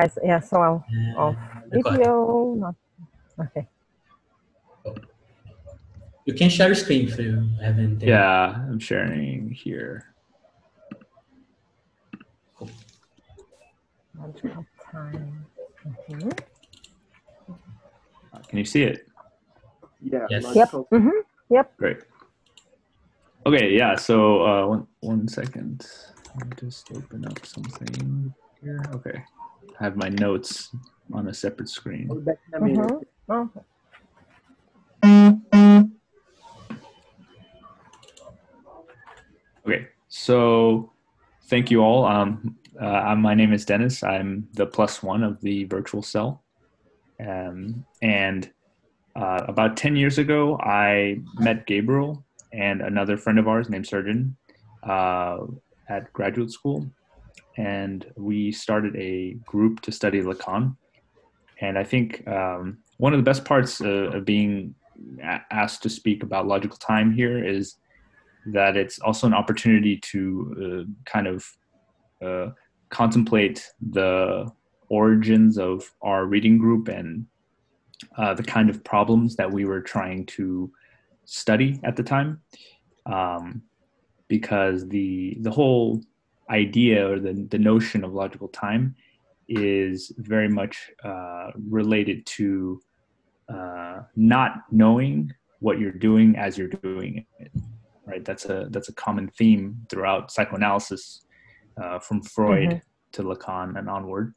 guys. Yeah, so I'll off Uh, go video. Not okay. You can share screen if you haven't. uh, Yeah, I'm sharing here. Logical time. Uh, Can you see it? Yeah. Yes. Yep. logical. hmm Great. Okay, yeah. So uh, one one second. Let me just open up something here. Okay, I have my notes on a separate screen. I'll be back in a minute. Mhm. Oh, Okay, so thank you all. Um, uh, my name is Dennis. I'm the plus one of the virtual cell. Um, and uh, about 10 years ago, I met Gabriel and another friend of ours named Surgeon uh, at graduate school. And we started a group to study Lacan. And I think um, one of the best parts uh, of being asked to speak about logical time here is that it's also an opportunity to uh, kind of uh, contemplate the origins of our reading group and uh, the kind of problems that we were trying to study at the time um, because the the whole idea or the, the notion of logical time is very much uh, related to uh, not knowing what you're doing as you're doing it right? That's a that's a common theme throughout psychoanalysis uh, from freud Mhm. to lacan and onward.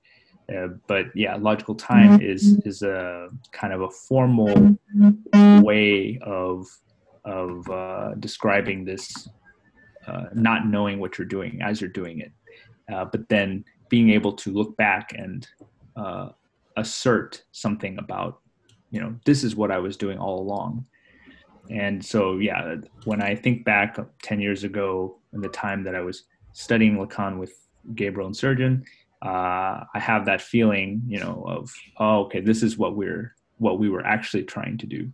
Uh, but yeah logical time is is a kind of a formal way of of uh, describing this uh, not knowing what you're doing as you're doing it. Uh, but then being able to look back and uh, assert something about you know this is what i was doing all along. And so yeah when i think back 10 years ago in the time that i was studying lacan with gabriel and surgeon uh, i have that feeling you know of oh okay this is what we're what we were actually trying to do.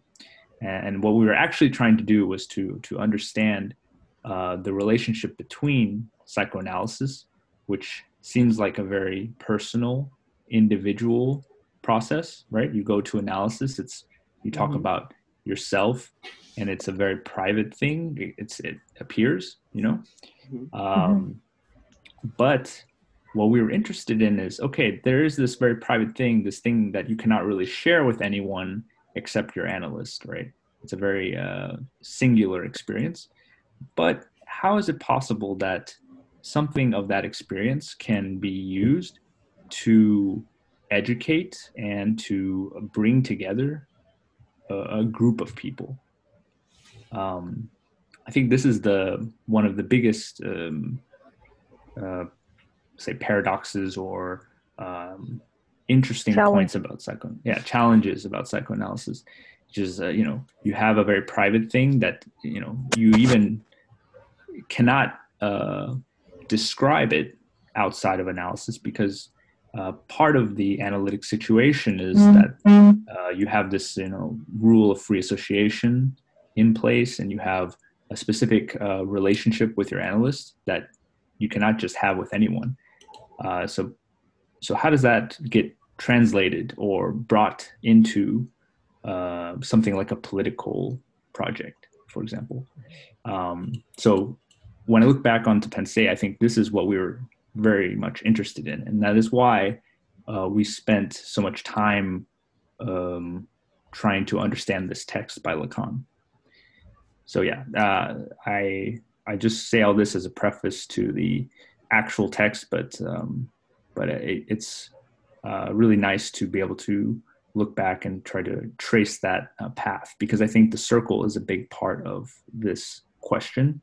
And what we were actually trying to do was to to understand uh, the relationship between psychoanalysis which seems like a very personal individual process right you go to analysis it's you talk Mhm. about yourself and it's a very private thing It- it's it appears you know Mhm. um, but what we were interested in is okay there is this very private thing this thing that you cannot really share with anyone except your analyst right it's a very uh, singular experience but how is it possible that something of that experience can be used to educate and to bring together a, a group of people um, I think this is the one of the biggest, um, uh, say, paradoxes or um, interesting Challenge. points about psycho. Yeah, challenges about psychoanalysis, which is uh, you know you have a very private thing that you know you even cannot uh, describe it outside of analysis because uh, part of the analytic situation is that uh, you have this you know rule of free association in place and you have a specific uh, relationship with your analyst that you cannot just have with anyone. Uh, so so how does that get translated or brought into uh, something like a political project for example? Um, so when i look back onto Penn State, i think this is what we were very much interested in. And that is why uh, we spent so much time um, trying to understand this text by lacan. So yeah uh, i i just say all this as a preface to the actual text but um, but it, it's uh, really nice to be able to look back and try to trace that uh, path because i think the circle is a big part of this question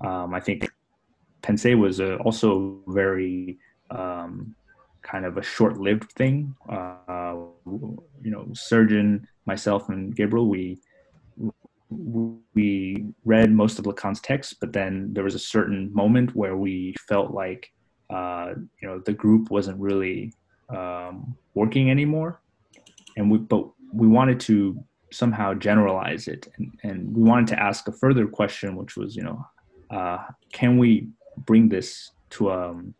um, i think pensei was uh, also very um, kind of a short-lived thing. Uh, you know surgeon myself and gabriel we we read most of Lacan's text, but then there was a certain moment where we felt like uh, you know the group wasn't really um, working anymore, and we but we wanted to somehow generalize it, and, and we wanted to ask a further question, which was you know uh, can we bring this to um,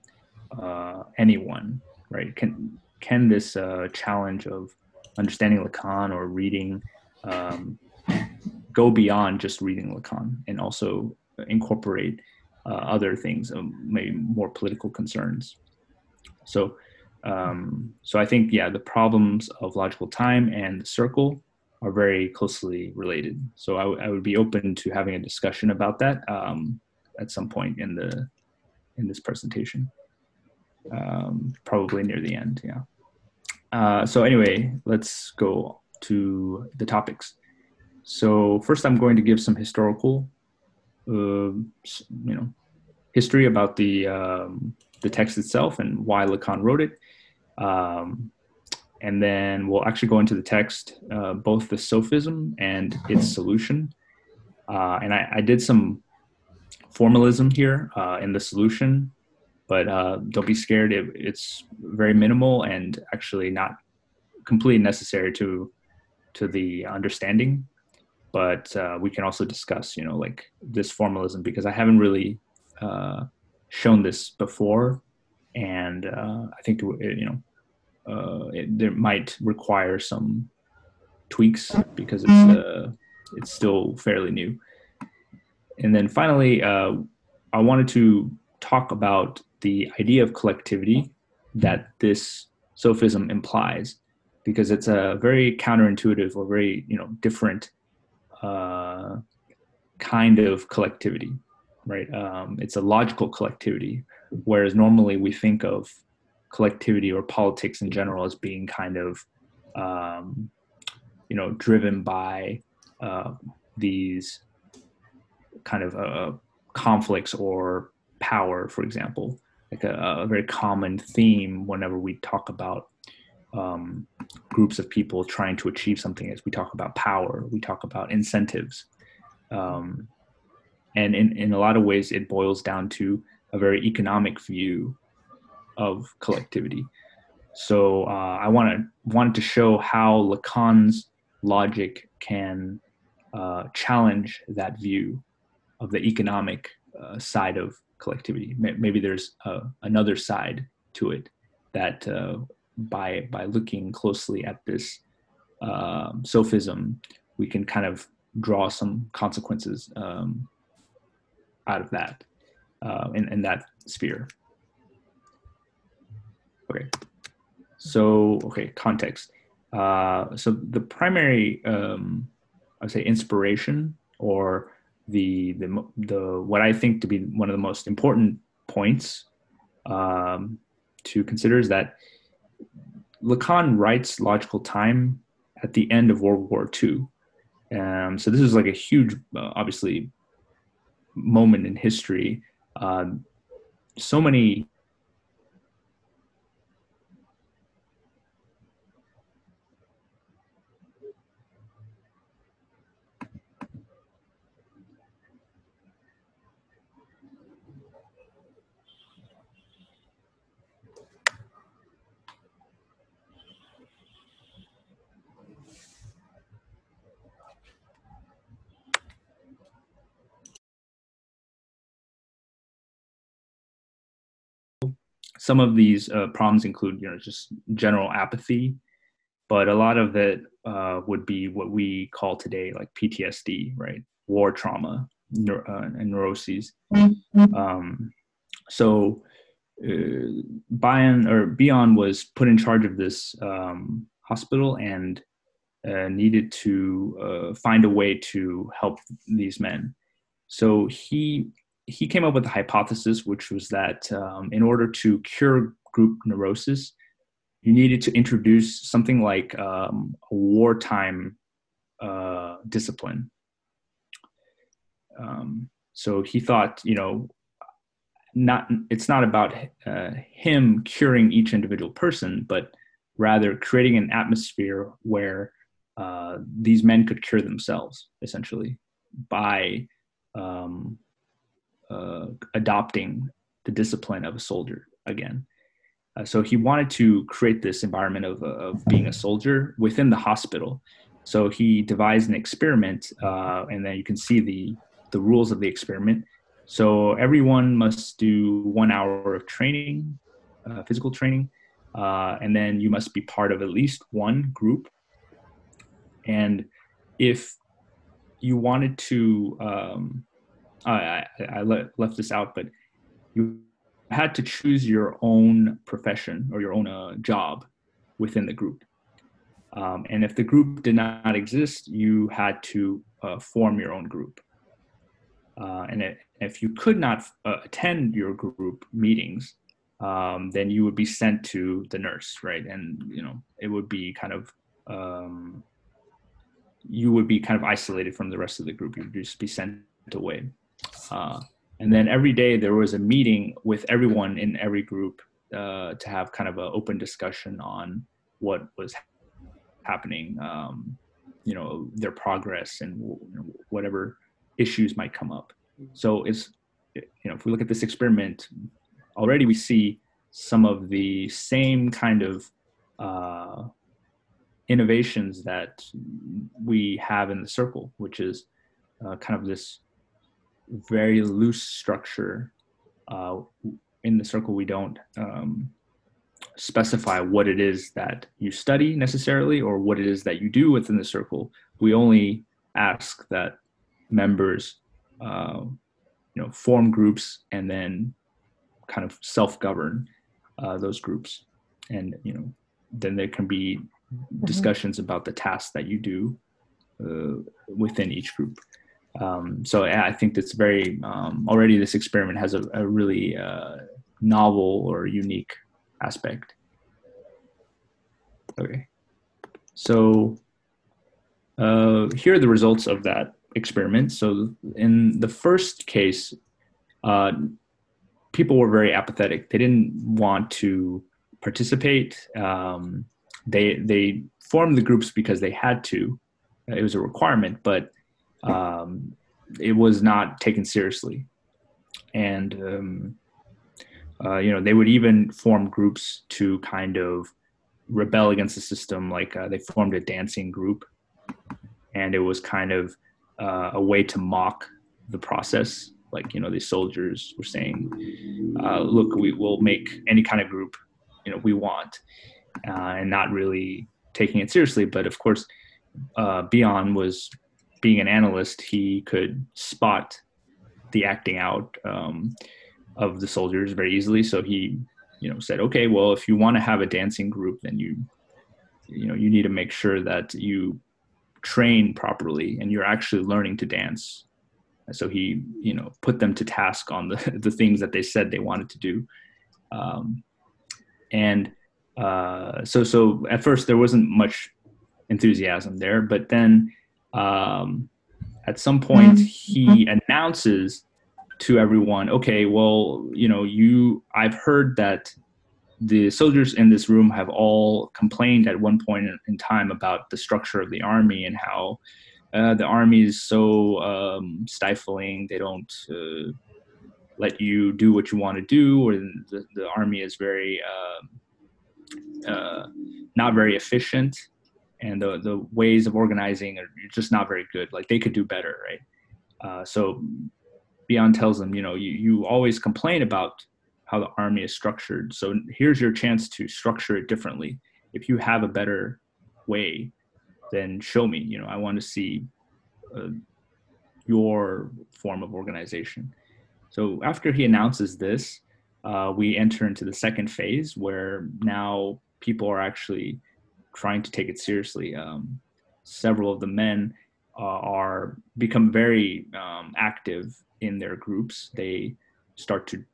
uh, anyone, right? Can can this uh, challenge of understanding Lacan or reading um, go beyond just reading Lacan and also incorporate uh, other things, um, maybe more political concerns. So, um, so I think yeah, the problems of logical time and the circle are very closely related. So I, w- I would be open to having a discussion about that um, at some point in the in this presentation, um, probably near the end. Yeah. Uh, so anyway, let's go to the topics. So first, I'm going to give some historical, uh, you know, history about the um, the text itself and why Lacan wrote it. Um, and then we'll actually go into the text, uh, both the sophism and its solution. Uh, and I, I, did some formalism here uh, in the solution, but uh, don't be scared. It, it's very minimal and actually not completely necessary to to the understanding. But uh, we can also discuss, you know, like this formalism because I haven't really uh, shown this before, and I think it, you know uh, it, there might require some tweaks because it's uh, it's still fairly new. And then finally, uh, I wanted to talk about the idea of collectivity that this sophism implies, because it's a very counterintuitive or very you know different uh, kind of collectivity, right? Um, it's a logical collectivity, whereas normally we think of collectivity or politics in general as being kind of um, you know driven by uh, these kind of uh, conflicts or power for example like a, a, very common theme whenever we talk about um, groups of people trying to achieve something as we talk about power we talk about incentives um, and in, in a lot of ways it boils down to a very economic view of collectivity. So uh, I wanted wanted to show how Lacan's logic can uh, challenge that view of the economic uh, side of collectivity. Maybe there's another side to it that uh, by by looking closely at this um, sophism, we can kind of draw some consequences um, out of that uh, in, in that sphere. Okay. So, okay, context. Uh, so the primary, um, I would say, inspiration or the, the the what I think to be one of the most important points um, to consider is that Lacan writes logical time at the end of World War II. Um, so this is like a huge, uh, obviously, moment in history. Uh, so many some of these uh, problems include you know just general apathy but a lot of it uh, would be what we call today like ptsd right war trauma neuro- uh, and neuroses mm-hmm. um, so uh, Bion or Bion was put in charge of this um, hospital and uh, needed to uh, find a way to help these men. So he he came up with a hypothesis, which was that um, in order to cure group neurosis, you needed to introduce something like um, a wartime uh, discipline. Um, so he thought, you know, not it's not about uh, him curing each individual person, but rather creating an atmosphere where uh, these men could cure themselves, essentially, by um, uh, adopting the discipline of a soldier again. Uh, so he wanted to create this environment of, of being a soldier within the hospital. So he devised an experiment, uh, and then you can see the the rules of the experiment. So everyone must do one hour of training, uh, physical training, uh, and then you must be part of at least one group. And if you wanted to, um, I, I, I le- left this out, but you had to choose your own profession or your own uh, job within the group. Um, and if the group did not exist, you had to uh, form your own group. Uh, and it, if you could not uh, attend your group meetings, um, then you would be sent to the nurse, right? And you know it would be kind of um, you would be kind of isolated from the rest of the group. You would just be sent away. Uh, and then every day there was a meeting with everyone in every group uh, to have kind of an open discussion on what was happening, um, you know, their progress and you know, whatever issues might come up. So it's, you know, if we look at this experiment, already we see some of the same kind of uh, innovations that we have in the circle, which is uh, kind of this very loose structure. Uh, in the circle, we don't um, specify what it is that you study necessarily or what it is that you do within the circle. We only ask that members, uh, you know, form groups and then kind of self-govern uh, those groups, and you know, then there can be discussions about the tasks that you do uh, within each group. Um, so I think that's very um, already this experiment has a, a really uh, novel or unique aspect. Okay, so uh, here are the results of that experiment. So in the first case, uh, people were very apathetic. They didn't want to participate. Um, they they formed the groups because they had to. It was a requirement, but um, it was not taken seriously. And um, uh, you know, they would even form groups to kind of rebel against the system. Like uh, they formed a dancing group, and it was kind of uh, a way to mock the process. Like you know, these soldiers were saying, uh, "Look, we will make any kind of group, you know, we want," uh, and not really taking it seriously. But of course, uh, was being an analyst. He could spot the acting out. Um, of the soldiers very easily. So he, you know, said, okay, well, if you want to have a dancing group, then you, you know, you need to make sure that you train properly and you're actually learning to dance. So he, you know, put them to task on the the things that they said they wanted to do, um, and uh, so so at first there wasn't much enthusiasm there, but then um, at some point he announces to everyone okay well you know you i've heard that the soldiers in this room have all complained at one point in time about the structure of the army and how uh, the army is so um, stifling. They don't uh, let you do what you want to do or the, the army is very uh, uh, not very efficient and the, the ways of organizing are just not very good like they could do better right uh, so Bion tells them, you know, you, you always complain about how the army is structured. So here's your chance to structure it differently. If you have a better way, then show me. You know, I want to see uh, your form of organization. So after he announces this, uh, we enter into the second phase where now people are actually trying to take it seriously. Um, several of the men uh, are become very um, active in their groups. They start to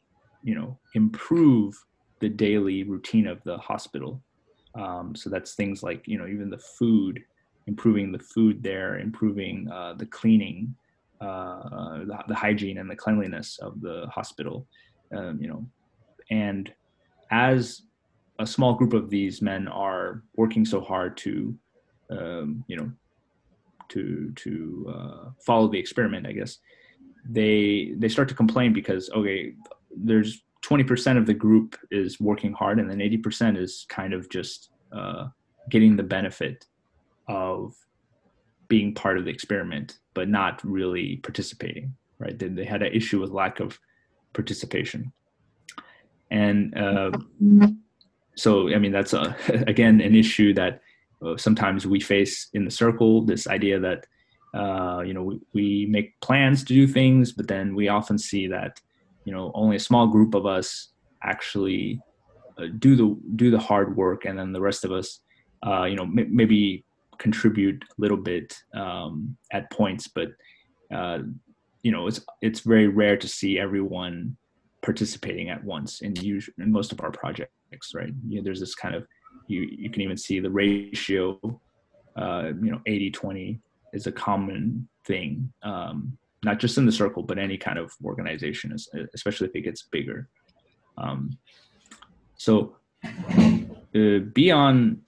you know improve the daily routine of the hospital. Um, so that's things like you know even the food improving the food there improving uh, the cleaning uh, the, the, hygiene and the cleanliness of the hospital um, you know. And as a small group of these men are working so hard to um, you know to to uh, follow the experiment i guess. They they start to complain because okay there's 20% of the group is working hard and then 80% is kind of just uh, getting the benefit of being part of the experiment but not really participating right? They, they had an issue with lack of participation. And uh, so I mean that's a, again an issue that uh, sometimes we face in the circle. This idea that uh, you know we, we make plans to do things, but then we often see that you know only a small group of us actually uh, do the do the hard work, and then the rest of us uh, you know m- maybe contribute a little bit um, at points, but uh, you know it's it's very rare to see everyone participating at once in usual in most of our projects right? You know, there's this kind of you you can even see the ratio uh, you know 80 20 is a common thing um, not just in the circle but any kind of organization especially if it gets bigger. Um, so uh, Bion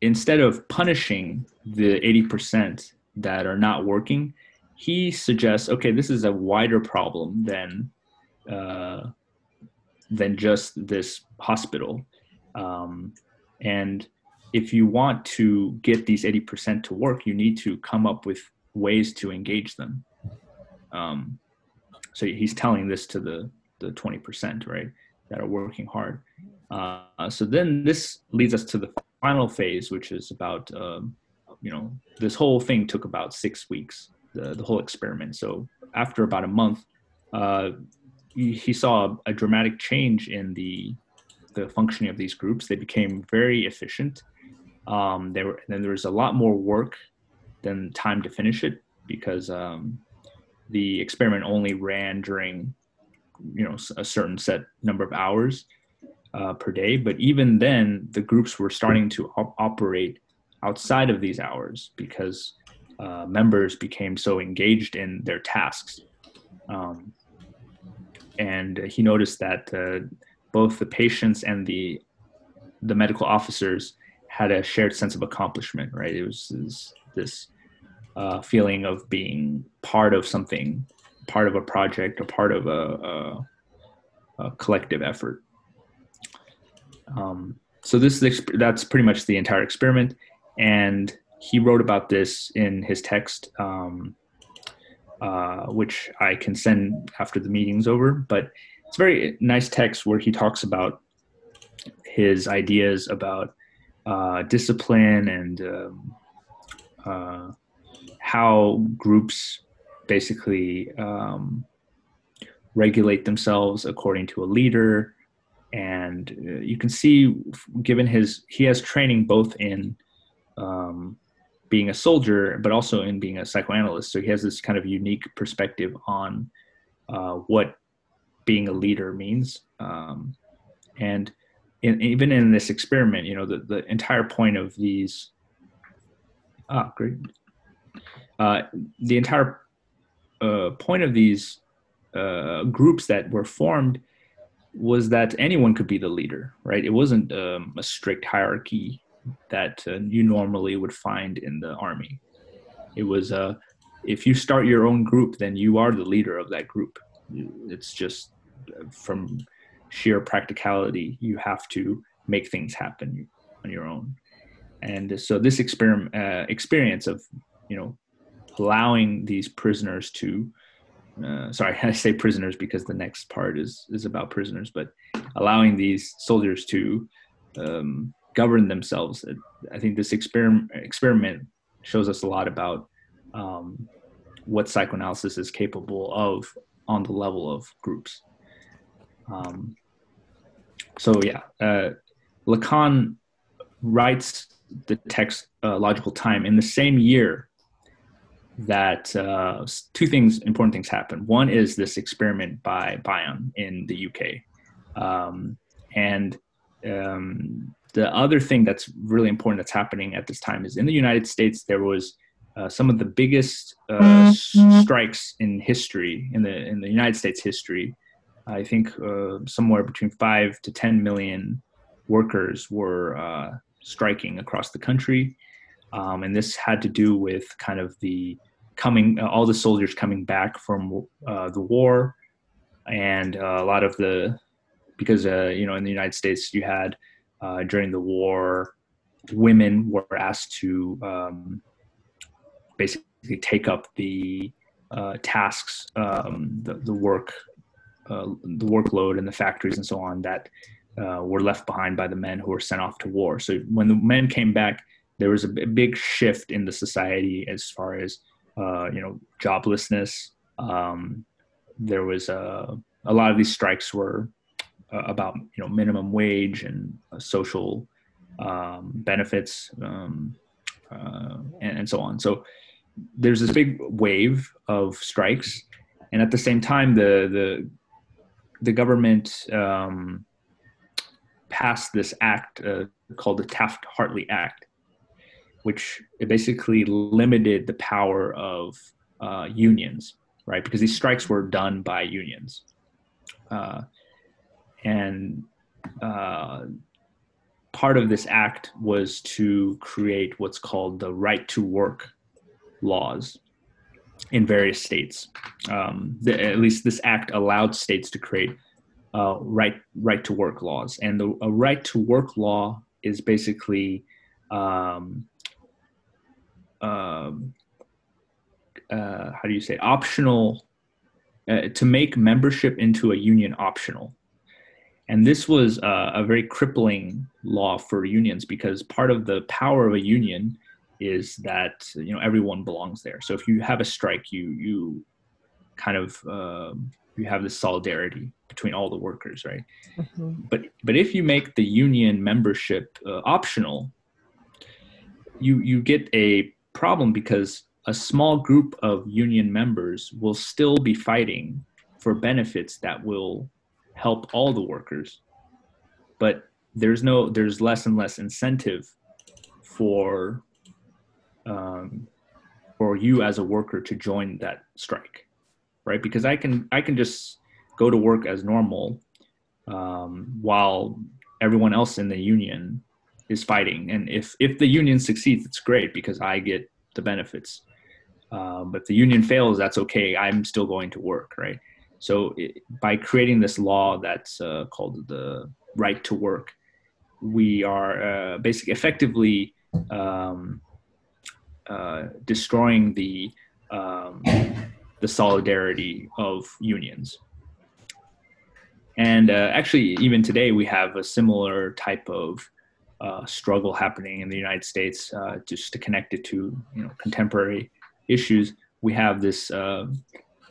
instead of punishing the 80% that are not working he suggests okay this is a wider problem than uh, than just this hospital. Um, and if you want to get these 80% to work, you need to come up with ways to engage them. Um, so he's telling this to the, the 20%, right, that are working hard. Uh, so then this leads us to the final phase, which is about, um, you know, this whole thing took about six weeks, the, the whole experiment. So after about a month, uh, he saw a dramatic change in the the functioning of these groups. They became very efficient. Um, there were, then there was a lot more work than time to finish it because um, the experiment only ran during you know a certain set number of hours uh, per day. But even then, the groups were starting to op- operate outside of these hours because uh, members became so engaged in their tasks. Um, and he noticed that uh, both the patients and the the medical officers had a shared sense of accomplishment. Right, it was, it was this uh, feeling of being part of something, part of a project, or part of a, a, a collective effort. Um, so this is that's pretty much the entire experiment, and he wrote about this in his text. Um, uh, which I can send after the meeting's over. But it's very nice text where he talks about his ideas about uh, discipline and um, uh, how groups basically um, regulate themselves according to a leader. And uh, you can see, given his, he has training both in um, being a soldier, but also in being a psychoanalyst. So he has this kind of unique perspective on uh, what being a leader means. Um, and in, even in this experiment, you know, the, the entire point of these, ah, great. Uh, the entire uh, point of these uh, groups that were formed was that anyone could be the leader, right? It wasn't um, a strict hierarchy that uh, you normally would find in the army. It was uh, if you start your own group, then you are the leader of that group. It's just uh, from sheer practicality, you have to make things happen on your own. And so this experiment uh, experience of you know allowing these prisoners to uh, sorry i say prisoners because the next part is is about prisoners but allowing these soldiers to um, govern themselves. I think this experiment experiment shows us a lot about um, what psychoanalysis is capable of on the level of groups. Um, so yeah, uh, Lacan writes the text uh, Logical Time in the same year that uh, two things, important things happen. One is this experiment by Bion in the UK, um, and um, the other thing that's really important that's happening at this time is in the United States there was uh, some of the biggest uh, mm-hmm. strikes in history in the in the United States history. I think uh, somewhere between five to ten million workers were uh, striking across the country, um, and this had to do with kind of the coming all the soldiers coming back from uh, the war, and uh, a lot of the because you know in the United States you had uh, during the war, women were asked to um, basically take up the uh, tasks, um, the, the work, uh, the workload in the factories and so on that uh, were left behind by the men who were sent off to war. So when the men came back, there was a big shift in the society as far as uh, you know joblessness. Um, there was a a lot of these strikes were about you know minimum wage and uh, social um, benefits um, uh, and, and so on. So there's this big wave of strikes, and at the same time, the the the government um, passed this act uh, called the Taft-Hartley Act, which basically limited the power of uh, unions, right? Because these strikes were done by unions, uh, and uh, part of this act was to create what's called the right to work laws in various states. Um, the, at least this act allowed states to create uh, right right to work laws, and the a right to work law is basically um, um, uh, how do you say optional uh, to make membership into a union optional. And this was uh, a very crippling law for unions because part of the power of a union is that you know everyone belongs there. So if you have a strike, you you kind of um, you have this solidarity between all the workers, right? Mhm. But but if you make the union membership uh, optional, you you get a problem because a small group of union members will still be fighting for benefits that will help all the workers but there's no there's less and less incentive for um, for you as a worker to join that strike right? Because i can i can just go to work as normal um, while everyone else in the union is fighting. And if if the union succeeds it's great because i get the benefits. Um, but if the union fails that's okay. I'm still going to work right so it, by creating this law that's uh, called the right to work we are uh, basically effectively um, uh, destroying the um, the solidarity of unions and uh, actually even today we have a similar type of uh, struggle happening in the United States. Uh, just to connect it to you know contemporary issues, we have this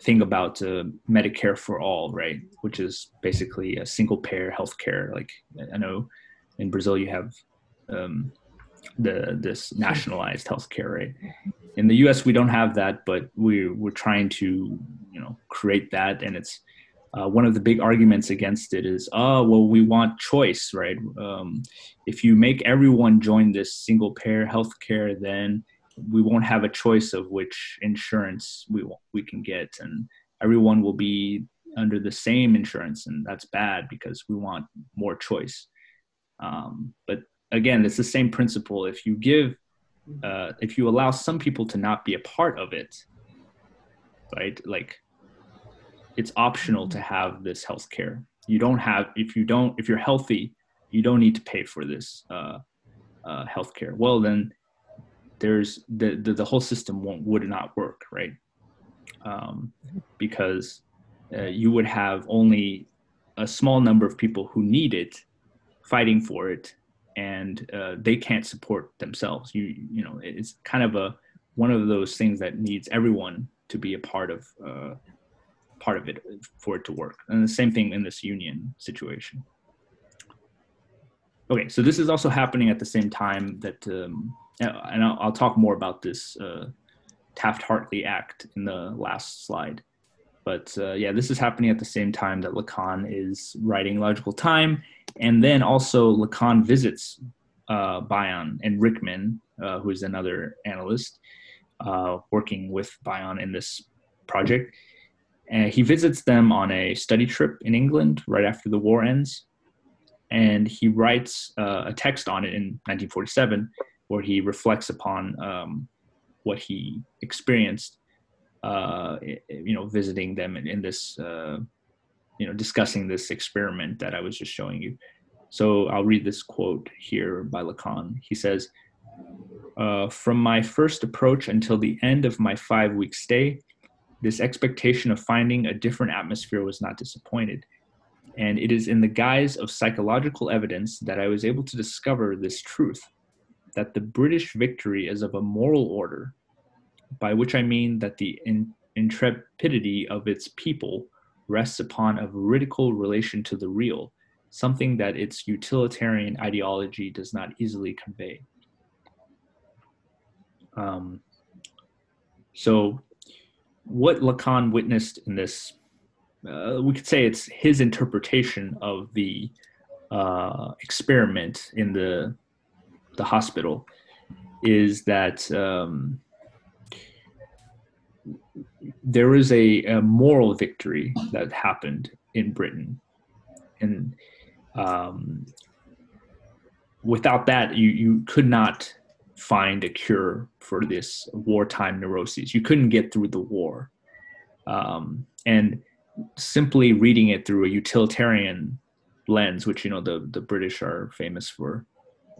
thing about uh, Medicare for all, right? Which is basically a single payer healthcare. Like I know in Brazil you have um, the this nationalized healthcare, right? In the U.S. we don't have that, but we we're trying to you know create that, and it's uh, one of the big arguments against it is, oh, well, we want choice, right? Um, if you make everyone join this single payer healthcare, then we won't have a choice of which insurance we we can get, and everyone will be under the same insurance, and that's bad because we want more choice. Um, but again, it's the same principle. If you give, uh, if you allow some people to not be a part of it, right? Like it's optional to have this health care. You don't have if you don't if you're healthy, you don't need to pay for this uh, uh, health care. Well, then there's the, the the whole system won't would not work, right? Um, because uh, you would have only a small number of people who need it fighting for it, and uh, they can't support themselves. You you know it's kind of a one of those things that needs everyone to be a part of uh, part of it for it to work. And the same thing in this union situation. Okay, so this is also happening at the same time that, um, and I'll, I'll, talk more about this uh, Taft-Hartley Act in the last slide. But uh, yeah, this is happening at the same time that Lacan is writing Logical Time, and then also Lacan visits uh, Bion and Rickman, uh, who is another analyst uh, working with Bion in this project and he visits them on a study trip in England right after the war ends. And he writes uh, a text on it in 1947 where he reflects upon um, what he experienced, uh, you know, visiting them in, in this, uh, you know, discussing this experiment that I was just showing you. So I'll read this quote here by Lacan. He says, uh, From my first approach until the end of my five week stay, this expectation of finding a different atmosphere was not disappointed. And it is in the guise of psychological evidence that I was able to discover this truth that the British victory is of a moral order, by which I mean that the in- intrepidity of its people rests upon a veridical relation to the real, something that its utilitarian ideology does not easily convey. Um, so, what Lacan witnessed in this, uh, we could say it's his interpretation of the uh, experiment in the the hospital, is that um, there is a, a moral victory that happened in Britain, and um, without that, you you could not find a cure for this wartime neuroses. You couldn't get through the war, um, and simply reading it through a utilitarian lens, which you know the the British are famous for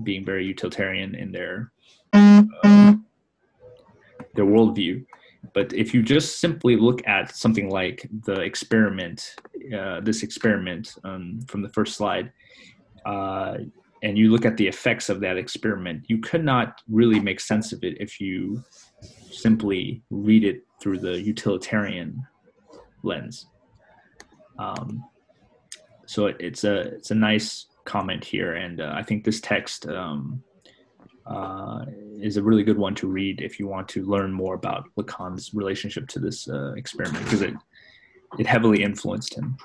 being very utilitarian in their uh, their worldview. But if you just simply look at something like the experiment, uh, this experiment um, from the first slide, uh, and you look at the effects of that experiment, you could not really make sense of it if you simply read it through the utilitarian lens. Um, so it, it's a it's a nice comment here, and uh, I think this text um, uh, is a really good one to read if you want to learn more about Lacan's relationship to this uh, experiment because it it heavily influenced him.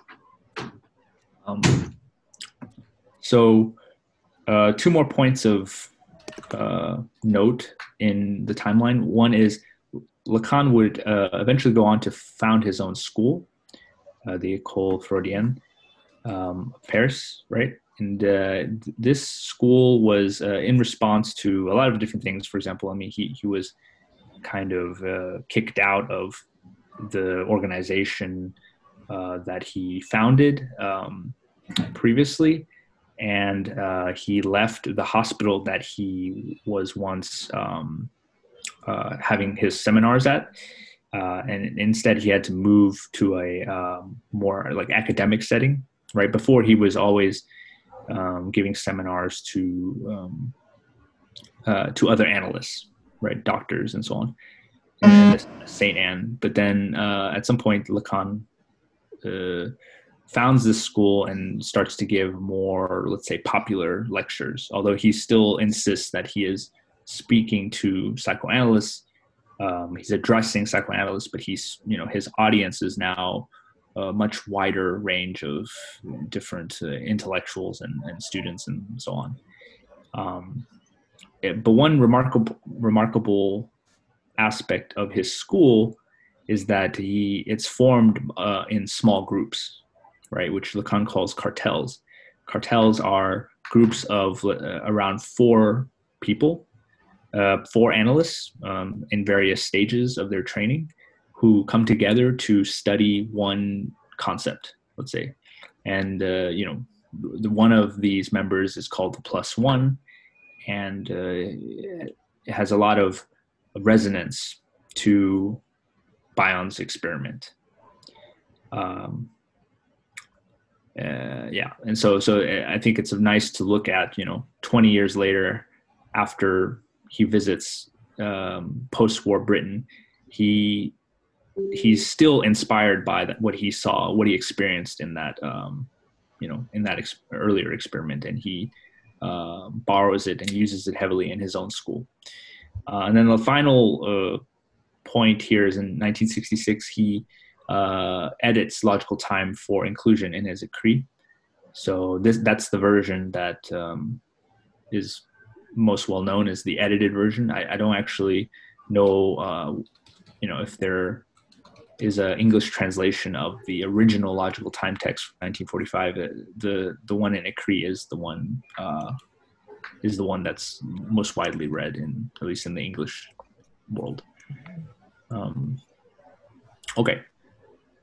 Um, so uh, two more points of uh, note in the timeline. One is Lacan would uh, eventually go on to found his own school, the École Freudienne um, Paris, right? And uh, this school was uh, in response to a lot of different things. For example, I mean, he, he was kind of kicked out of the organization that he founded um, previously and uh, he left the hospital that he was once um, uh, having his seminars at. Uh, and instead, he had to move to a um, more like academic setting. Right before, he was always um, giving seminars to um, uh, to other analysts, right, doctors and so on, and Saint Anne. But then, uh, at some point, Lacan uh, founds this school and starts to give more, let's say, popular lectures, although he still insists that he is speaking to psychoanalysts. Um, he's addressing psychoanalysts, but he's, you know, his audience is now a much wider range of different uh, intellectuals and, and, students and so on. Um, it, but one remarkable, remarkable aspect of his school is that he it's formed uh, in small groups right, which Lacan calls cartels. Cartels are groups of uh, around four people, uh, four analysts um, in various stages of their training who come together to study one concept, let's say. And, uh, you know, the, one of these members is called the plus one, and uh, it has a lot of resonance to Bion's experiment. Um, uh, yeah and so so uh, i think it's nice to look at you know 20 years later after he visits um, post-war britain he he's still inspired by that, what he saw what he experienced in that um, you know in that ex- earlier experiment and he uh, borrows it and uses it heavily in his own school uh, and then the final uh, point here is in 1966 he uh, edits logical time for inclusion in his Écrits. So this that's the version that um, is most well known as the edited version. I, I don't actually know, uh, you know, if there is an English translation of the original logical time text from 1945. Uh, the the one in Écrits is the one uh, is the one that's most widely read in at least in the English world. Um, okay,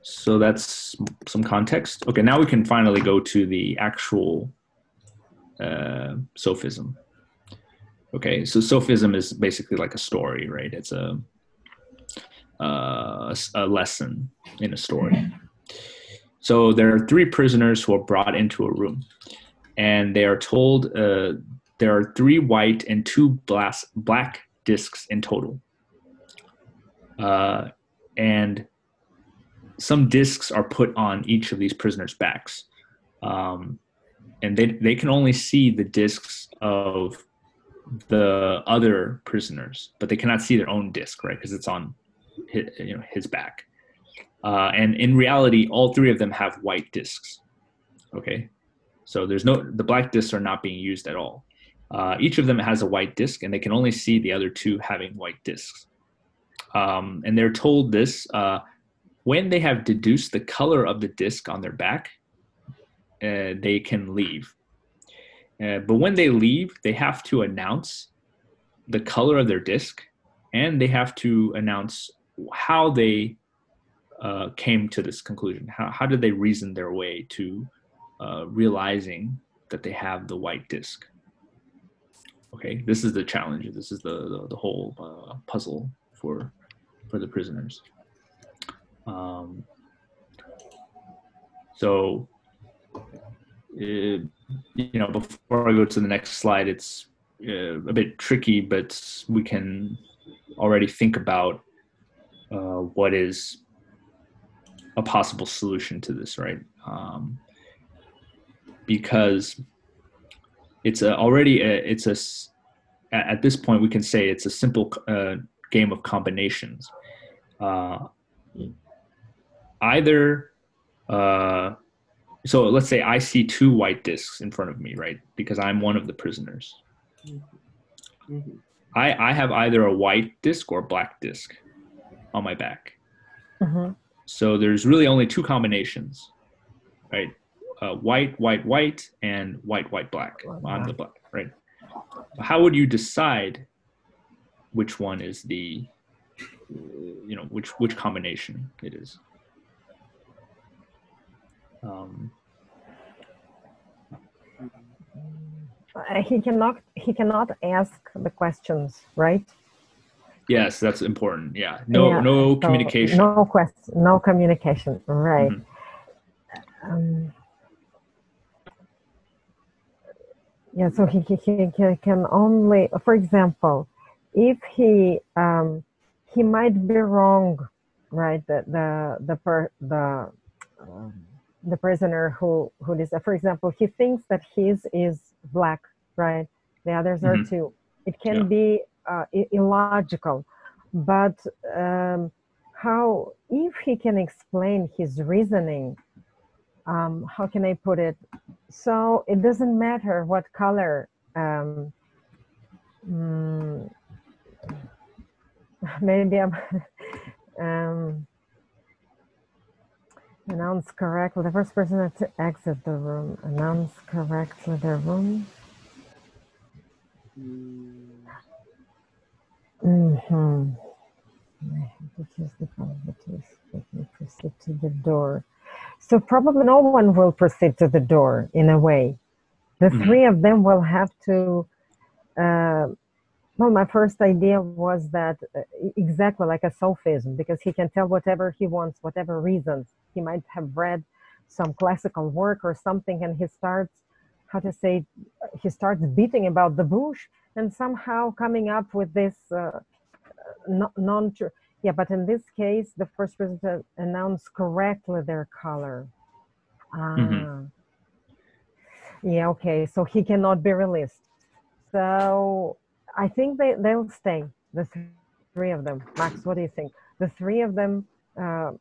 so that's some context. Okay, now we can finally go to the actual uh, sophism. Okay, so sophism is basically like a story, right? It's a uh, a lesson in a story. so there are three prisoners who are brought into a room, and they are told uh, there are three white and two black black discs in total. Uh, and some discs are put on each of these prisoners' backs, um, and they they can only see the discs of the other prisoners, but they cannot see their own disc, right? Because it's on his, you know his back. Uh, and in reality, all three of them have white discs. Okay, so there's no the black discs are not being used at all. Uh, each of them has a white disc, and they can only see the other two having white discs. Um, and they're told this uh, when they have deduced the color of the disc on their back, uh, they can leave. Uh, but when they leave, they have to announce the color of their disc, and they have to announce how they uh, came to this conclusion. How, how did they reason their way to uh, realizing that they have the white disc? Okay, this is the challenge. This is the the, the whole uh, puzzle for for the prisoners. Um, so, it, you know, before I go to the next slide, it's uh, a bit tricky, but we can already think about uh, what is a possible solution to this, right? Um, because it's a, already a, it's a at this point we can say it's a simple uh, game of combinations. Uh, either uh, so let's say I see two white discs in front of me, right? Because I'm one of the prisoners. Mhm. I, I have either a white disc or black disc on my back. Mhm. So there's really only two combinations, right? Uh, white, white, white, and white, white, black. I'm the black, right? How would you decide which one is the, you know, which which combination it is? Um, Uh, He cannot. He cannot ask the questions, right? Yes, that's important. Yeah, no, Yeah, no So, communication. No question. No communication. Right. Mhm. Um, yeah. So he, he, he can only, for example, if he um, he might be wrong, right? The the the per, the um, the prisoner who who is, for example, he thinks that his is black, right? The others are Mhm. two. It can Yeah. be uh, illogical, but um, how if he can explain his reasoning um, how can I put it? So it doesn't matter what color. Um, mm, maybe I'm um, announce correctly. The first person to exit the room. Announce correctly the room. Mm-hmm. I to choose the. Let me proceed to the door. So probably no one will proceed to the door in a way. The Mhm. three of them will have to. Uh, well, my first idea was that uh, exactly like a sophism, because he can tell whatever he wants, whatever reasons. He might have read some classical work or something, and he starts, how to say, he starts beating about the bush and somehow coming up with this uh, non-true. Yeah, but in this case, the first person to announce correctly their color. Ah. Mhm. Yeah, okay. So he cannot be released. So I think they, they'll stay, the th- three of them. Max, what do you think? The three of them, uh,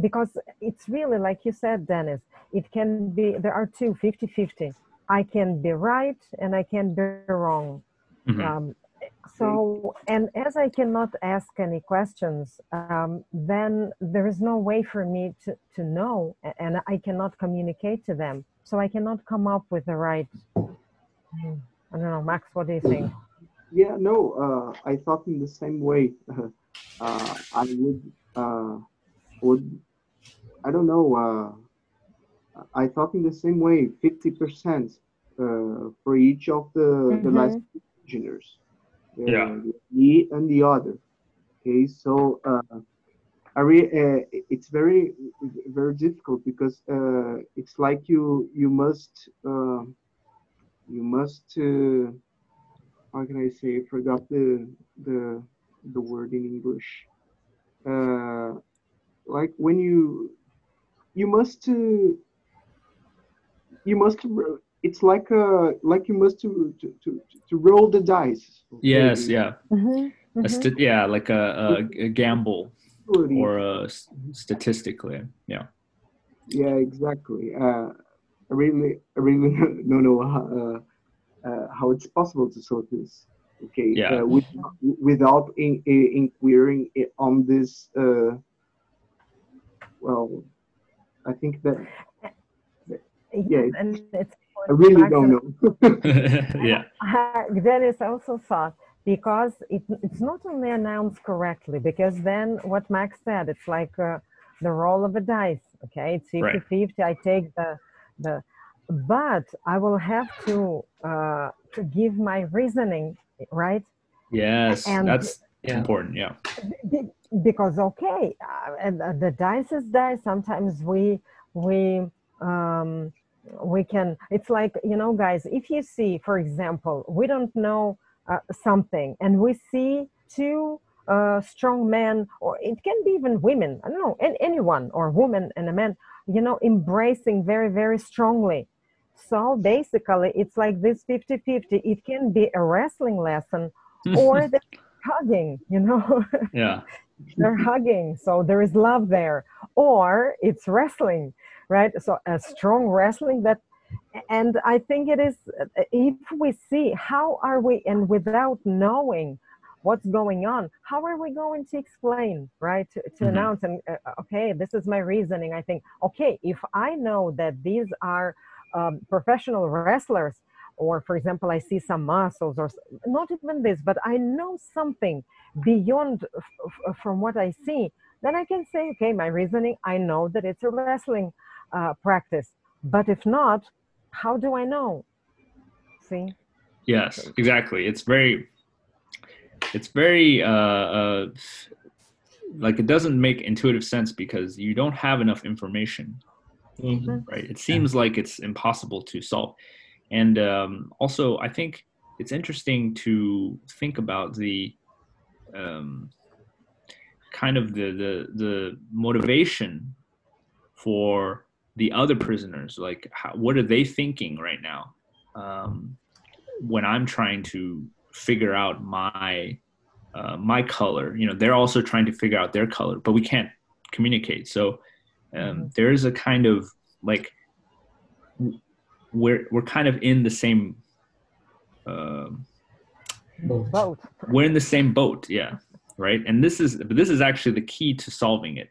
because it's really, like you said, Dennis, it can be, there are two, 50 50. I can be right and I can be wrong. Mhm. Um, so, and as I cannot ask any questions, um, then there is no way for me to, to know, and I cannot communicate to them. So I cannot come up with the right. I don't know, Max. What do you think? Yeah, no, uh, I thought in the same way. uh, I would, uh, would, I don't know. Uh, I thought in the same way, fifty percent uh, for each of the the Mhm. last engineers. Yeah. me and the other. Okay, so uh, I re- uh, it's very very difficult because uh, it's like you you must uh, you must uh, how can I say? I forgot the the the word in English. Uh, like when you you must uh, you must it's like a like you must to to to, to roll the dice. Yes, yeah, Mhm, a mhm. st- yeah, like a, a, a gamble or a s- statistically, yeah. Yeah, exactly. Uh, I really, I really don't know how, uh, uh, how it's possible to solve this. Okay. Yeah. Uh, with, without in, in, inquiring on this. Uh, well, I think that Yeah, and it's I really don't know. yeah, Uh, Dennis also thought because it, it's not only announced correctly, because then what Max said, it's like uh, the roll of a dice. Okay, it's 50 Right. 50. I take the, the, but I will have to, uh, to give my reasoning, right? yes, And- that's Yeah. important. Yeah, because okay uh, and uh, the dice is dice sometimes we we um we can it's like you know guys if you see for example we don't know uh, something and we see two uh, strong men or it can be even women i don't know an- anyone or woman and a man you know embracing very very strongly. So basically it's like this 50 50 it can be a wrestling lesson or the hugging you know? Yeah, they're hugging. So there is love there or it's wrestling right so a strong wrestling that and i think it is uh, if we see how are we and without knowing what's going on how are we going to explain right to, to Mhm. announce and uh, okay this is my reasoning i think okay if i know that these are um, professional wrestlers or for example i see some muscles or not even this but i know something beyond f- f- from what i see then i can say okay my reasoning i know that it's a wrestling uh, practice but if not how do i know see yes, exactly. It's very, it's very uh, uh, like it doesn't make intuitive sense because you don't have enough information Mhm. right? It seems like it's impossible to solve. And um, also, I think it's interesting to think about the um, kind of the, the the motivation for the other prisoners. Like, how, what are they thinking right now? Um, when I'm trying to figure out my uh, my color, you know, they're also trying to figure out their color, but we can't communicate. So um, Mhm. there is a kind of like we're we're kind of in the same um Both. both we're in the same boat yeah right and this is this is actually the key to solving it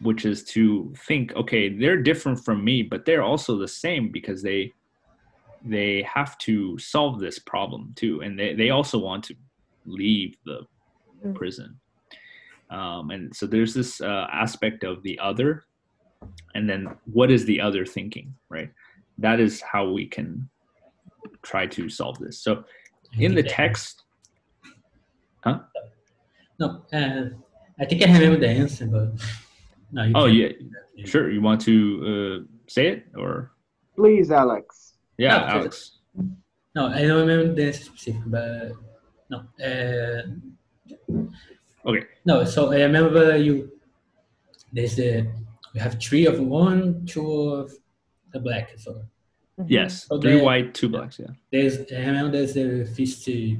which is to think okay they're different from me but they're also the same because they they have to solve this problem too. And they, they also want to leave the Mm. prison. Um, and so there's this uh, aspect of the other and then what is the other thinking right? That is how we can try to solve this. So in the text Huh? No, uh, I think I remember the answer, but no. Oh can- yeah sure you want to uh, say it or Please, Alex. yeah No, alex No, I don't remember the specific, but no. Uh, Okay. No, so I remember you. There's the we have three of one, two of the black. So Mhm. yes So three the- white two blacks yeah there's I remember there's the fifth the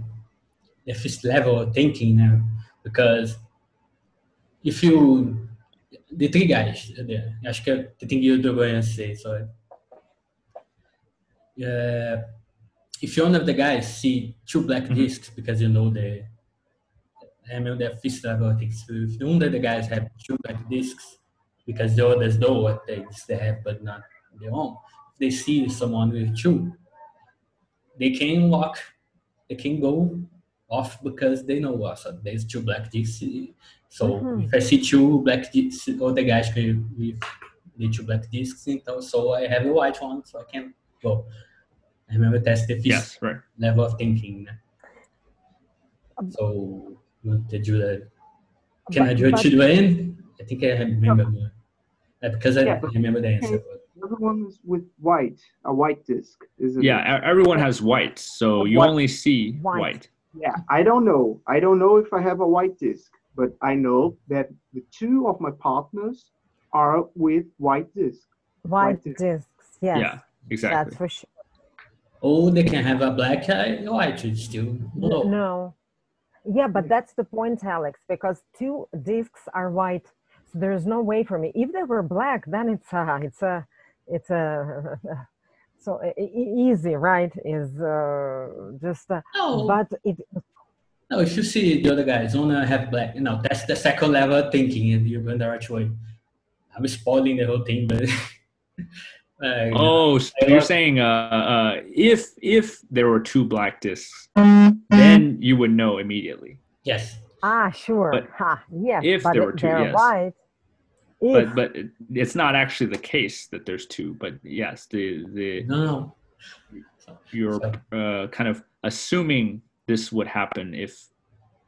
fifth level of thinking now because if you the three guys the, acho que eu entendi o que eu ia say so. Uh, if one of the guys see two black Mhm. discs because you know the I the fifth level I think. If one of the guys have two black discs because the others know what things they have but not their own they see someone with two they can walk, they can go off because they know also there's two black discs. So Mhm. if I see two black discs, or the guys with, with the two black discs, então, so I have a white one, so I can go. I remember that's the fifth yes right level of thinking. né? Um, So you want to do that? Can I do it But- to the end? I think I remember more. Uh, because I Yeah, remember the answer. But The other one is with white, a white disc, isn't Yeah, it? everyone has white, so you White. only see White. white. Yeah, I don't know. I don't know if I have a white disc, but I know that the two of my partners are with white disc. White disc. discs, yes. Yeah, exactly. That's for sure. oh, they can have a black eye, white is still low. No. Yeah, but that's the point, Alex, because two discs are white. So there's no way for me. If they were black, then it's a, it's a, it's a, so easy, right? Is uh, just, uh, No, but it, no. If you see the other guys wanna have black, you know, that's the second level thinking, and you're going the right way. I'm spoiling the whole thing, but. uh, Oh, so you're saying uh, uh, if if there were two black discs, then you would know immediately. Yes. ah, sure. But ha, yes. if but there were two, they're yes. white. If, But but it- it's not actually the case that there's two. But yes, the the No, no. you're uh, kind of assuming this would happen if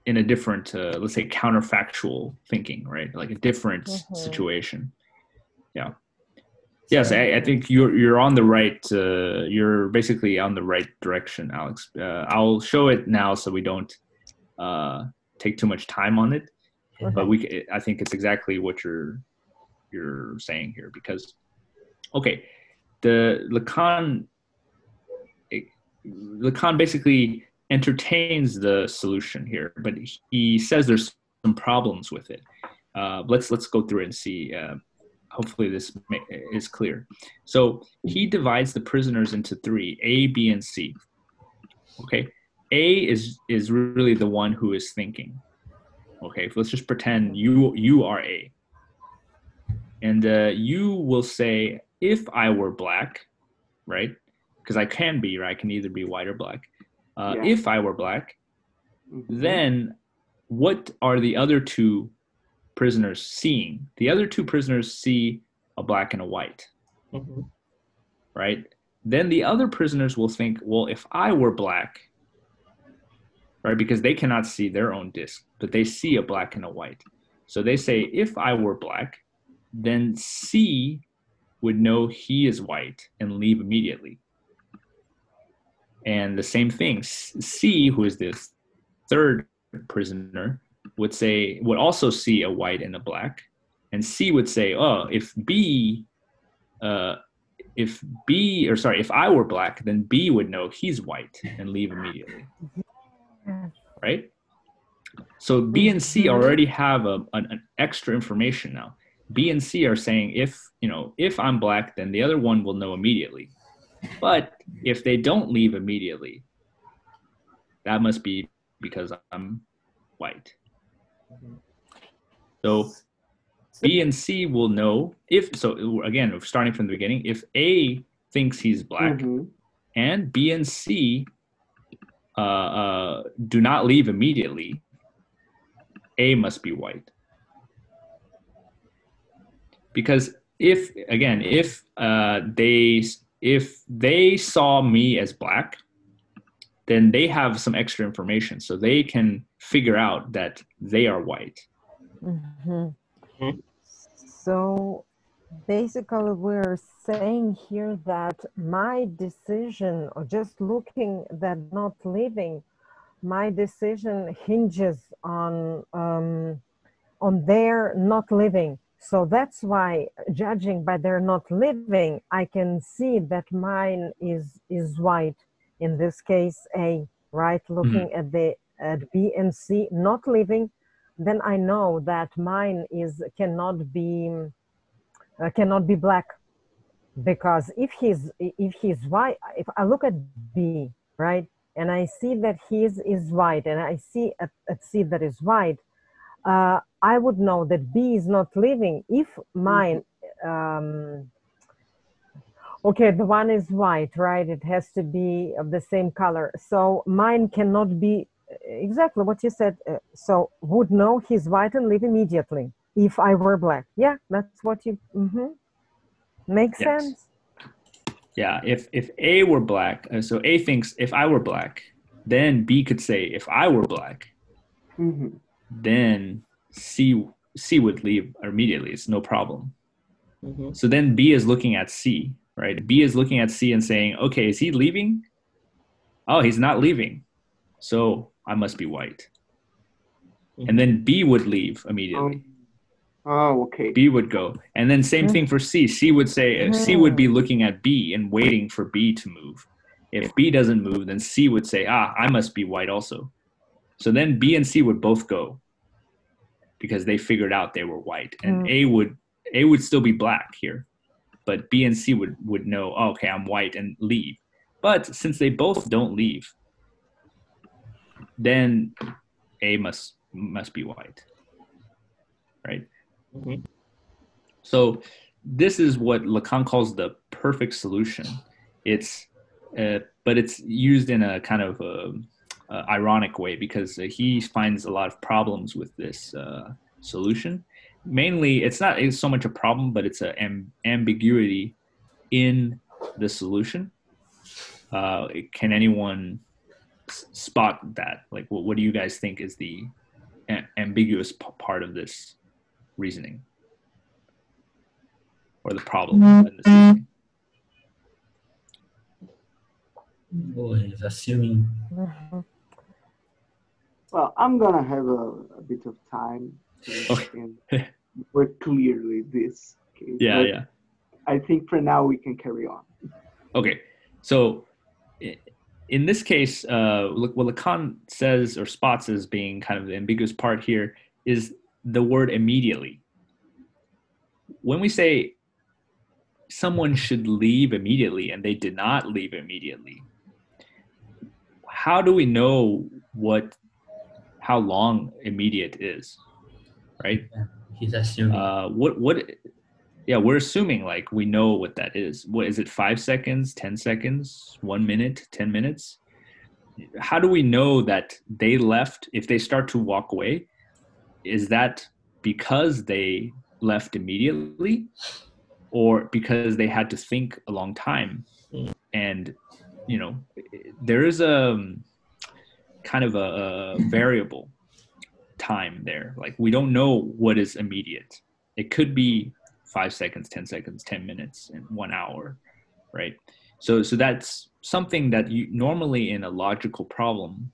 in a different uh, let's say counterfactual thinking right? Like a different Mhm. situation. Yeah. Yes I, I think you're you're on the right uh, you're basically on the right direction alex. Uh, i'll show it now so we don't uh, take too much time on it. But we i think it's exactly what you're you're saying here because okay the lacan it- lacan basically entertains the solution here but he says there's some problems with it. Uh, let's let's go through and see uh, hopefully this ma- is clear. So he divides the prisoners into three a b and c. Okay? A is is really the one who is thinking. Okay? Let's just pretend you you are a. And uh, you will say if i were black right? Because i can be right? I can either be white or black uh, Yeah. if i were black Mhm. then what are the other two prisoners seeing the other two prisoners see a black and a white Mhm. right? Then the other prisoners will think, well, if I were black, right, because they cannot see their own disc, but they see a black and a white. So they say, if I were black, then C would know he is white and leave immediately. And the same thing, C, who is this third prisoner, would say, would also see a white and a black. And C would say, oh, if B, uh, if B or sorry, if I were black, then B would know he's white and leave immediately, right? So B and C already have a, an, an extra information now. B and C are saying if you know if I'm black, then the other one will know immediately. But if they don't leave immediately, that must be because I'm white. So B and C will know if so again starting from the beginning if A thinks he's black Mhm. and B and C uh, uh, do not leave immediately, A must be white. Because if again, if uh, they if they saw me as black, then they have some extra information, so they can figure out that they are white. Mhm. Mhm. So basically, we're saying here that my decision, or just looking that not living, my decision hinges on um, on their not living. So that's why, judging by their not living, I can see that mine is is white. In this case, A. Right, looking at the at B and C not living, then I know that mine is cannot be uh, cannot be black because if he's if he's white if I look at B right and I see that his is white and I see at, at C that is white uh, I would know that B is not living if mine um, okay the one is white right it has to be of the same color so mine cannot be exactly what you said. Uh, so would know he's white and leave immediately if I were black. Yeah, that's what you. hmm Makes Yes. sense. Yeah, if if A were black, uh, so A thinks if I were black, then B could say if I were black, Mhm. Then C C would leave immediately. It's no problem. Mhm. So then B is looking at C, right? B is looking at C and saying, okay, is he leaving? Oh, he's not leaving. So I must be white. And then B would leave immediately. Um, oh, okay. B would go. And then same thing for C. C would say uh, C would be looking at B and waiting for B to move. If B doesn't move, then C would say, "Ah, I must be white also." So then B and C would both go because they figured out they were white. And Mm. A would A would still be black here. But B and C would would know, oh, "Okay, I'm white" and leave. But since they both don't leave, then A must must be white. Right? Mhm. So this is what Lacan calls the perfect solution. It's, uh, but it's used in a kind of uh uh ironic way because uh, he finds a lot of problems with this uh, solution. Mainly, it's not it's so much a problem, but it's an am- ambiguity in the solution. Uh, can anyone s- spot that? Like, what, what do you guys think is the a- ambiguous p- part of this reasoning? or the problem in this reasoning. Oh, he's assuming. Mhm. Well, I'm gonna have a, a bit of time to Okay. more clearly this case. Yeah, yeah. I think for now we can carry on. Okay, so in this case, uh, look, what Lacan says or spots as being kind of the ambiguous part here is the word immediately. When we say someone should leave immediately and they did not leave immediately, how do we know what how long immediate is, right? He's assuming. uh, what what yeah we're assuming like we know what that is what is it five seconds ten seconds one minute ten minutes how do we know that they left if they start to walk away is that because they left immediately or because they had to think a long time Mm. and you know there is a kind of a, a variable time there. Like we don't know what is immediate. It could be five seconds, ten seconds, ten minutes, and one hour, right? So so that's something that you normally in a logical problem,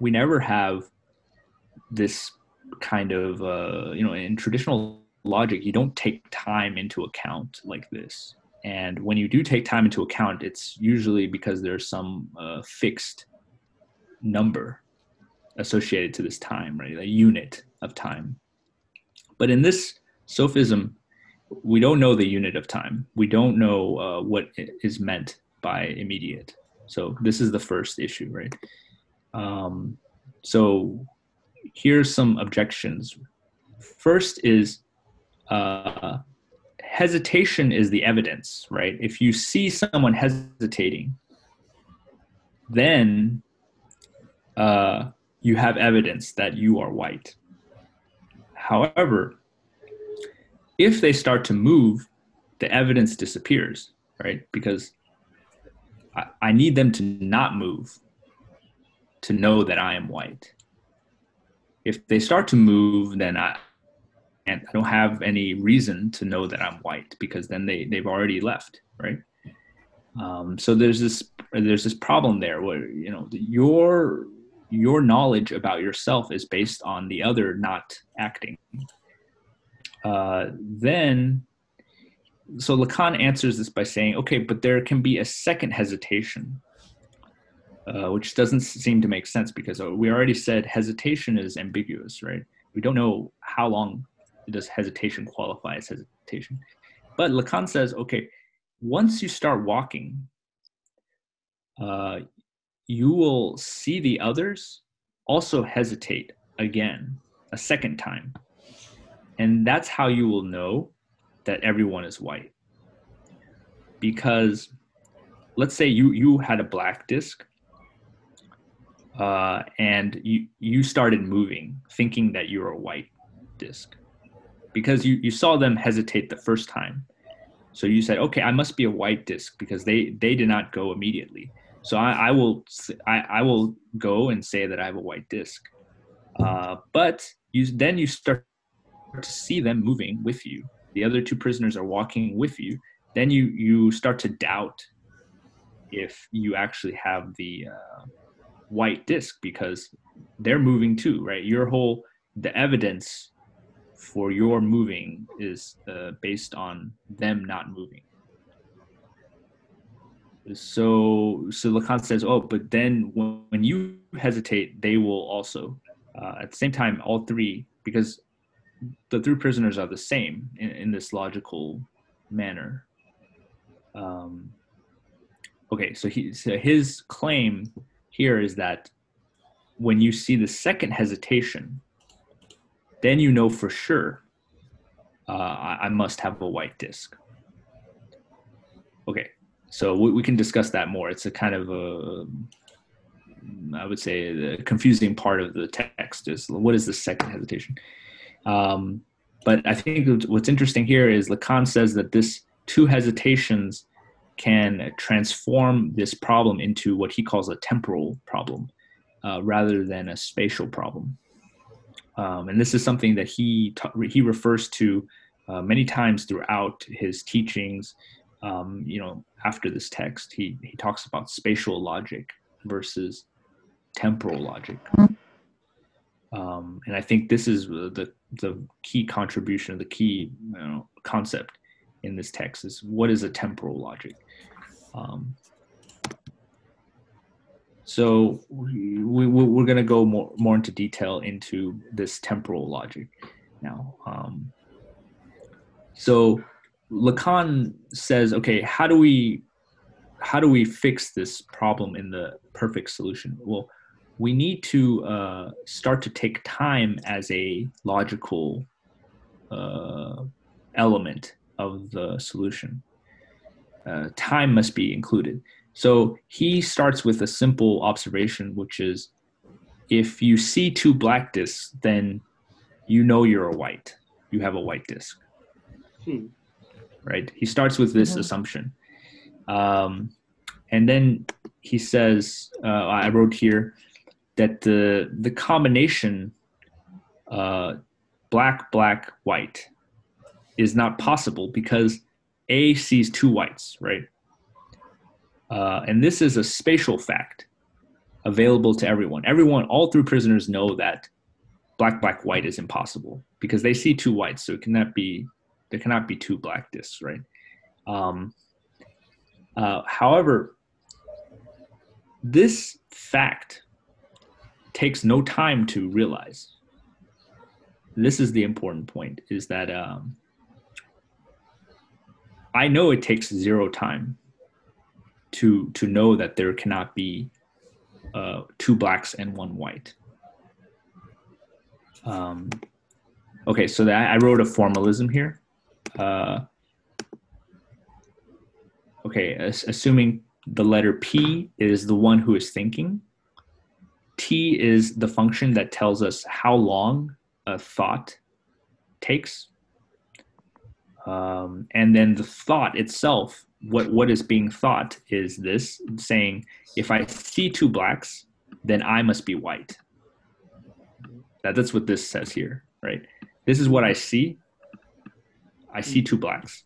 we never have this kind of uh, you know in traditional logic you don't take time into account like this and when you do take time into account it's usually because there's some uh, fixed number associated to this time, right? A unit of time. But in this sophism, we don't know the unit of time. We don't know uh, what is meant by immediate. So this is the first issue, right? Um, so here's some objections. First is uh, hesitation is the evidence, right? If you see someone hesitating, then uh, you have evidence that you are white. However, if they start to move, the evidence disappears, right? Because I, I need them to not move to know that I am white. If they start to move, then I and I don't have any reason to know that I'm white because then they they've already left, right? Um, so there's this there's this problem there where you know your your knowledge about yourself is based on the other not acting. Uh, then, so Lacan answers this by saying, okay, but there can be a second hesitation, uh, which doesn't seem to make sense because uh, we already said hesitation is ambiguous, right? We don't know how long does hesitation qualify as hesitation. But Lacan says, okay, once you start walking, uh, you will see the others also hesitate again, a second time. And that's how you will know that everyone is white. Because let's say you, you had a black disc uh, and you, you started moving thinking that you were a white disc because you, you saw them hesitate the first time. So you said, okay, I must be a white disc because they, they did not go immediately. So I, I will I, I will go and say that I have a white disc. Uh, but you then you start to see them moving with you, the other two prisoners are walking with you, then you you start to doubt if you actually have the uh, white disc because they're moving too, right? Your whole the evidence for your moving is uh, based on them not moving. So so Lacan says, oh, but then when, when you hesitate, they will also. Uh, at the same time, all three, because the three prisoners are the same in, in this logical manner. Um, okay, so, he, so his claim here is that when you see the second hesitation, then you know for sure uh, I, I, must have a white disk. Okay, so we, we, can discuss that more. It's a kind of a, I would say, the confusing part of the text is what is the second hesitation? Um, but I think what's interesting here is Lacan says that this two hesitations can transform this problem into what he calls a temporal problem uh, rather than a spatial problem. Um, and this is something that he he refers to uh, many times throughout his teachings. Um, you know, after this text, he he talks about spatial logic versus temporal logic. Um, and I think this is the the key contribution, the key you know, concept in this text is what is a temporal logic. Um, so we, we, we're going to go more, more into detail into this temporal logic now. Um, so Lacan says, okay, how do we how do we fix this problem in the perfect solution? Well, we need to uh, start to take time as a logical uh, element of the solution. Uh, time must be included. So he starts with a simple observation, which is if you see two black discs, then you know you're a white. You have a white disc. Hmm. Right? He starts with this mm-hmm. assumption. Um, and then he says, uh, I wrote here that the, the combination uh, black, black, white is not possible because A sees two whites, right? Uh, and this is a spatial fact available to everyone. Everyone, all three prisoners know that black, black, white is impossible because they see two whites, so it cannot be there cannot be two black discs, right? Um, uh, however, this fact takes no time to realize. This is the important point: is that um, I know it takes zero time to to know that there cannot be uh, two blacks and one white. Um, okay, so that I wrote a formalism here. Uh, okay, assuming the letter P is the one who is thinking. T is the function that tells us how long a thought takes. Um, and then the thought itself what what is being thought is this saying if i see two blacks then i must be white that, that's what this says here right this is what i see i see two blacks.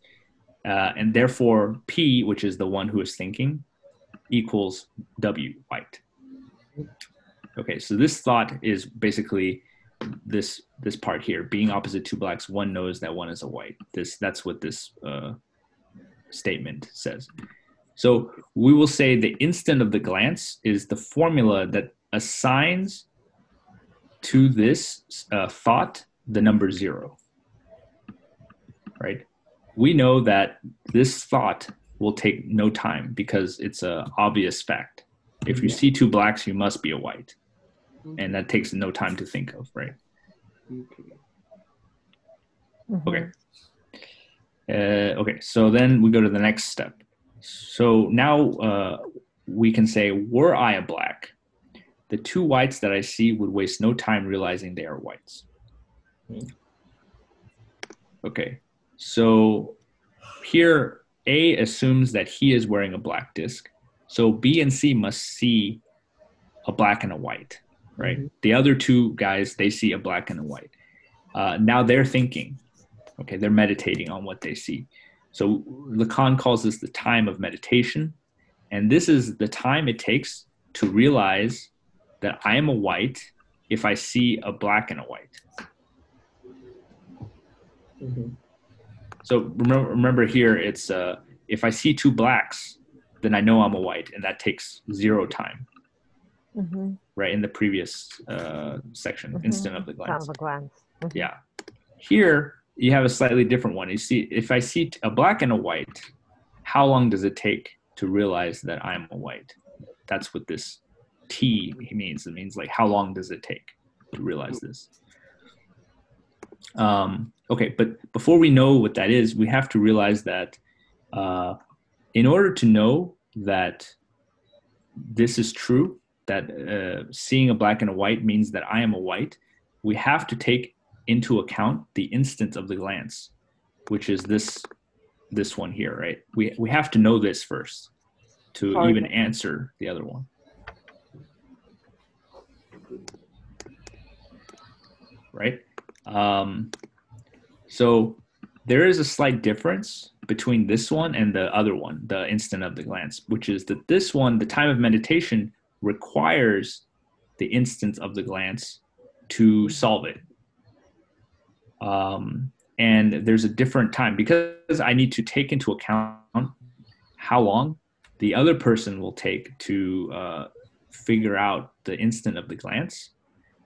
Uh, and therefore p which is the one who is thinking equals w white. Okay so this thought is basically this this part here. Being opposite two blacks one knows that one is a white. This that's what this uh, statement says. So we will say the instant of the glance is the formula that assigns to this uh, thought the number zero. Right? We know that this thought will take no time because it's a obvious fact. If you see two blacks, you must be a white, and that takes no time to think of, right? Okay. Uh, okay, so then we go to the next step. So now uh, we can say, were I a black, the two whites that I see would waste no time realizing they are whites. Okay, so here A assumes that he is wearing a black disc. So B and C must see a black and a white, right? Mm-hmm. The other two guys, they see a black and a white. uh, now they're thinking. Okay, they're meditating on what they see. So Lacan calls this the time of meditation, and this is the time it takes to realize that I am a white if I see a black and a white. Mm-hmm. So remember, remember here, it's uh, if I see two blacks, then I know I'm a white, and that takes zero time, Mm-hmm. right? In the previous uh, section, Mhm. instant of the glance. of a glance. Mhm. Yeah. Here you have a slightly different one. You see, if I see a black and a white, how long does it take to realize that I'm a white? That's what this T means. It means like how long does it take to realize this? Um, okay, but before we know what that is, we have to realize that uh, in order to know that this is true, that uh, seeing a black and a white means that I am a white, we have to take into account the instance of the glance, which is this this one here, right? We we have to know this first to Sorry. even answer the other one. Right? Um, so there is a slight difference between this one and the other one, the instant of the glance, which is that this one, the time of meditation, requires the instant of the glance to solve it. Um, and there's a different time because I need to take into account how long the other person will take to uh, figure out the instant of the glance.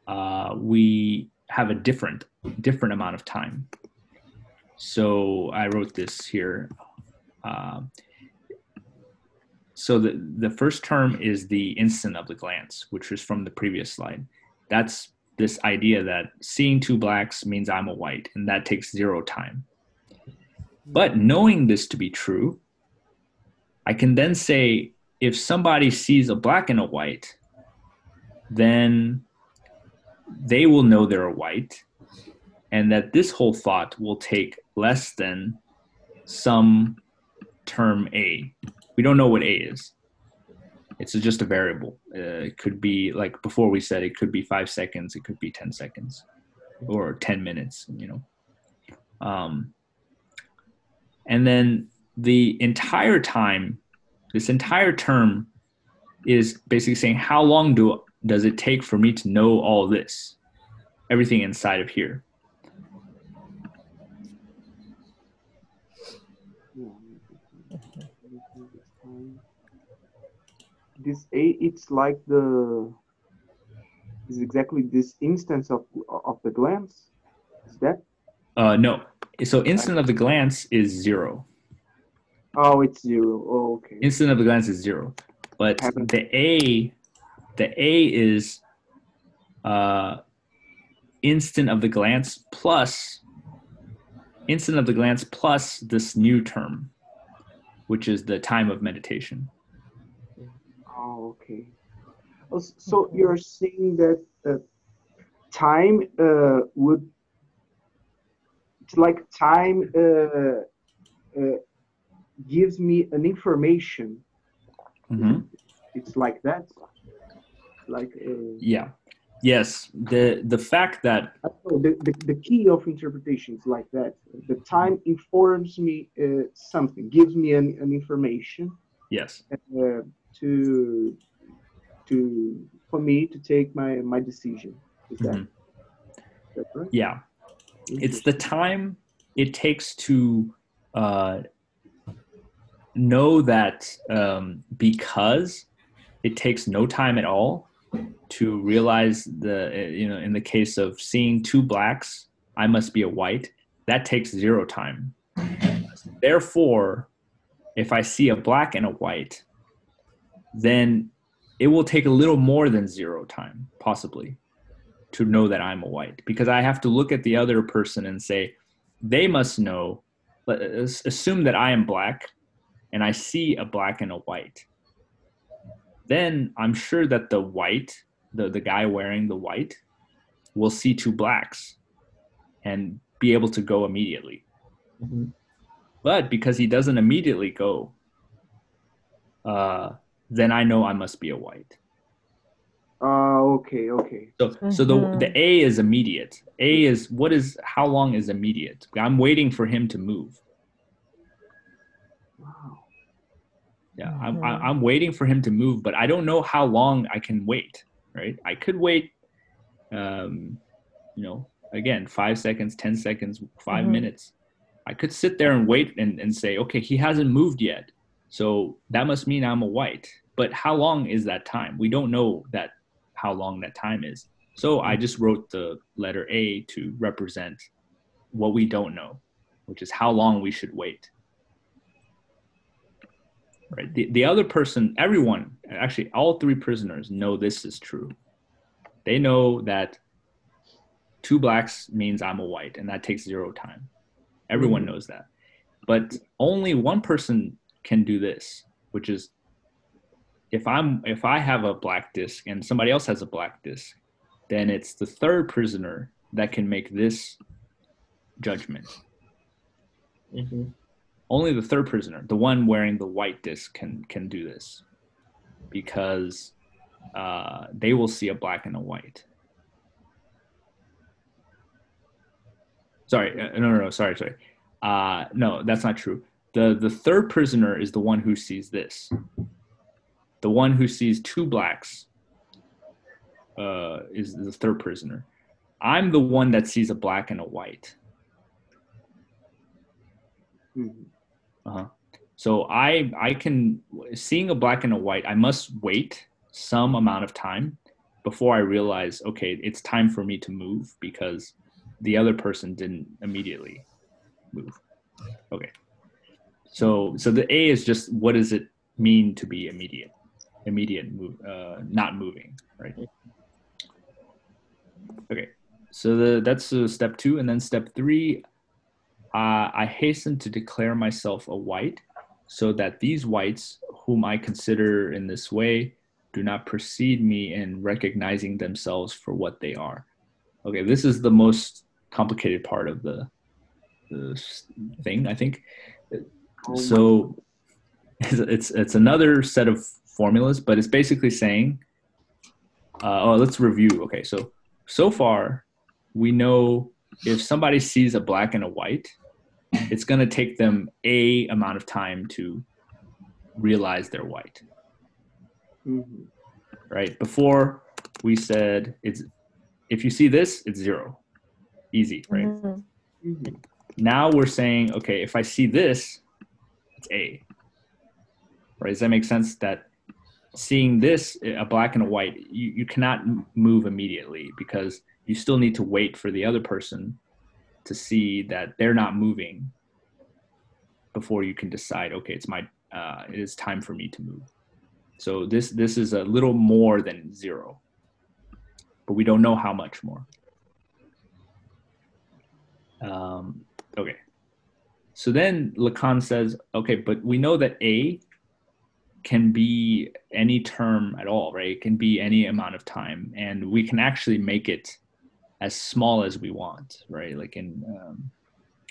Uh, we have a different different amount of time. So I wrote this here. Um, so the the first term is the instant of the glance, which was from the previous slide. That's this idea that seeing two blacks means I'm a white, and that takes zero time. But knowing this to be true, I can then say if somebody sees a black and a white, then they will know they're a white, and that this whole thought will take less than some term A. We don't know what A is. It's just a variable. Uh, it could be like before we said it could be five seconds, it could be 10 seconds or 10 minutes, you know. Um, and then the entire time, this entire term is basically saying how long do does it take for me to know all this, everything inside of here. This A, it's like the, is exactly this instance of of the glance. Is that? Uh, no, so instant of the glance is zero. Oh, it's zero. Oh, okay. Instant of the glance is zero, but the A, the A is uh, instant of the glance plus instant of the glance plus this new term, which is the time of meditation. Oh, okay. Oh, So you're saying that uh, time uh, would, like time uh, uh, gives me an information. Mhm. It's like that. Like uh, Yeah. Yes. The the fact that the, the the key of interpretation is like that. The time informs me uh, something, gives me an, an information. yes. To to for me to take my my decision. Is that, Mhm. that right? Yeah. It's the time it takes to uh, know that um, because it takes no time at all to realize the you know in the case of seeing two blacks i must be a white that takes zero time therefore if i see a black and a white then it will take a little more than zero time possibly to know that i'm a white. Because i have to look at the other person and say they must know as- assume that i am black and i see a black and a white. Then i'm sure that the white the, the guy wearing the white will see two blacks and be able to go immediately. Mhm. but because he doesn't immediately go uh, then i know i must be a white Uh, okay, okay. So so the Mhm. the A is immediate. A is what is how long is immediate? I'm waiting for him to move. Wow. Yeah, I'm I, Mhm. I'm waiting for him to move, but I don't know how long I can wait. Right? I could wait. Um, you know, again, five seconds, ten seconds, 5 Mhm. minutes. I could sit there and wait and, and say, okay, he hasn't moved yet, so that must mean I'm a white. But how long is that time? We don't know that how long that time is. So I just wrote the letter A to represent what we don't know, which is how long we should wait. Right. The, the other person, everyone, actually, all three prisoners know this is true. They know that two blacks means I'm a white, and that takes zero time. Everyone Mhm. knows that. But only one person can do this, which is if I'm if I have a black disc and somebody else has a black disc, then it's the third prisoner that can make this judgment. hmm only the third prisoner, the one wearing the white disc, can can do this, because uh, they will see a black and a white. Sorry, uh, no, no, no, sorry, sorry. Uh, no, that's not true. The The third prisoner is the one who sees this. The one who sees two blacks uh, is the third prisoner. I'm the one that sees a black and a white. Mhm. Uh-huh. So I I can seeing a black and a white. I must wait some amount of time before I realize okay, it's time for me to move because the other person didn't immediately move. Okay. So so the A is just what does it mean to be immediate? Immediate move, uh, not moving, right? Okay. So the that's uh, step two, and then step three. Uh, I hasten to declare myself a white, so that these whites, whom I consider in this way, do not precede me in recognizing themselves for what they are. Okay, this is the most complicated part of the, the thing, I think. Oh my- so it's, it's it's another set of formulas, but it's basically saying, uh, oh, let's review. Okay, so so far we know if somebody sees a black and a white, it's going to take them a amount of time to realize they're white, Mhm. right? Before we said it's if you see this, it's zero, easy, right? Mhm. Mhm. Now we're saying, okay, if I see this, it's A. Right? Does that make sense? That seeing this, a black and a white, you, you cannot move immediately because you still need to wait for the other person to see that they're not moving before you can decide, okay, it's my, uh, it is time for me to move. So this this is a little more than zero, but we don't know how much more. Um, okay. So then Lacan says, okay, but we know that A can be any term at all, right? It can be any amount of time, and we can actually make it as small as we want, right? Like in um,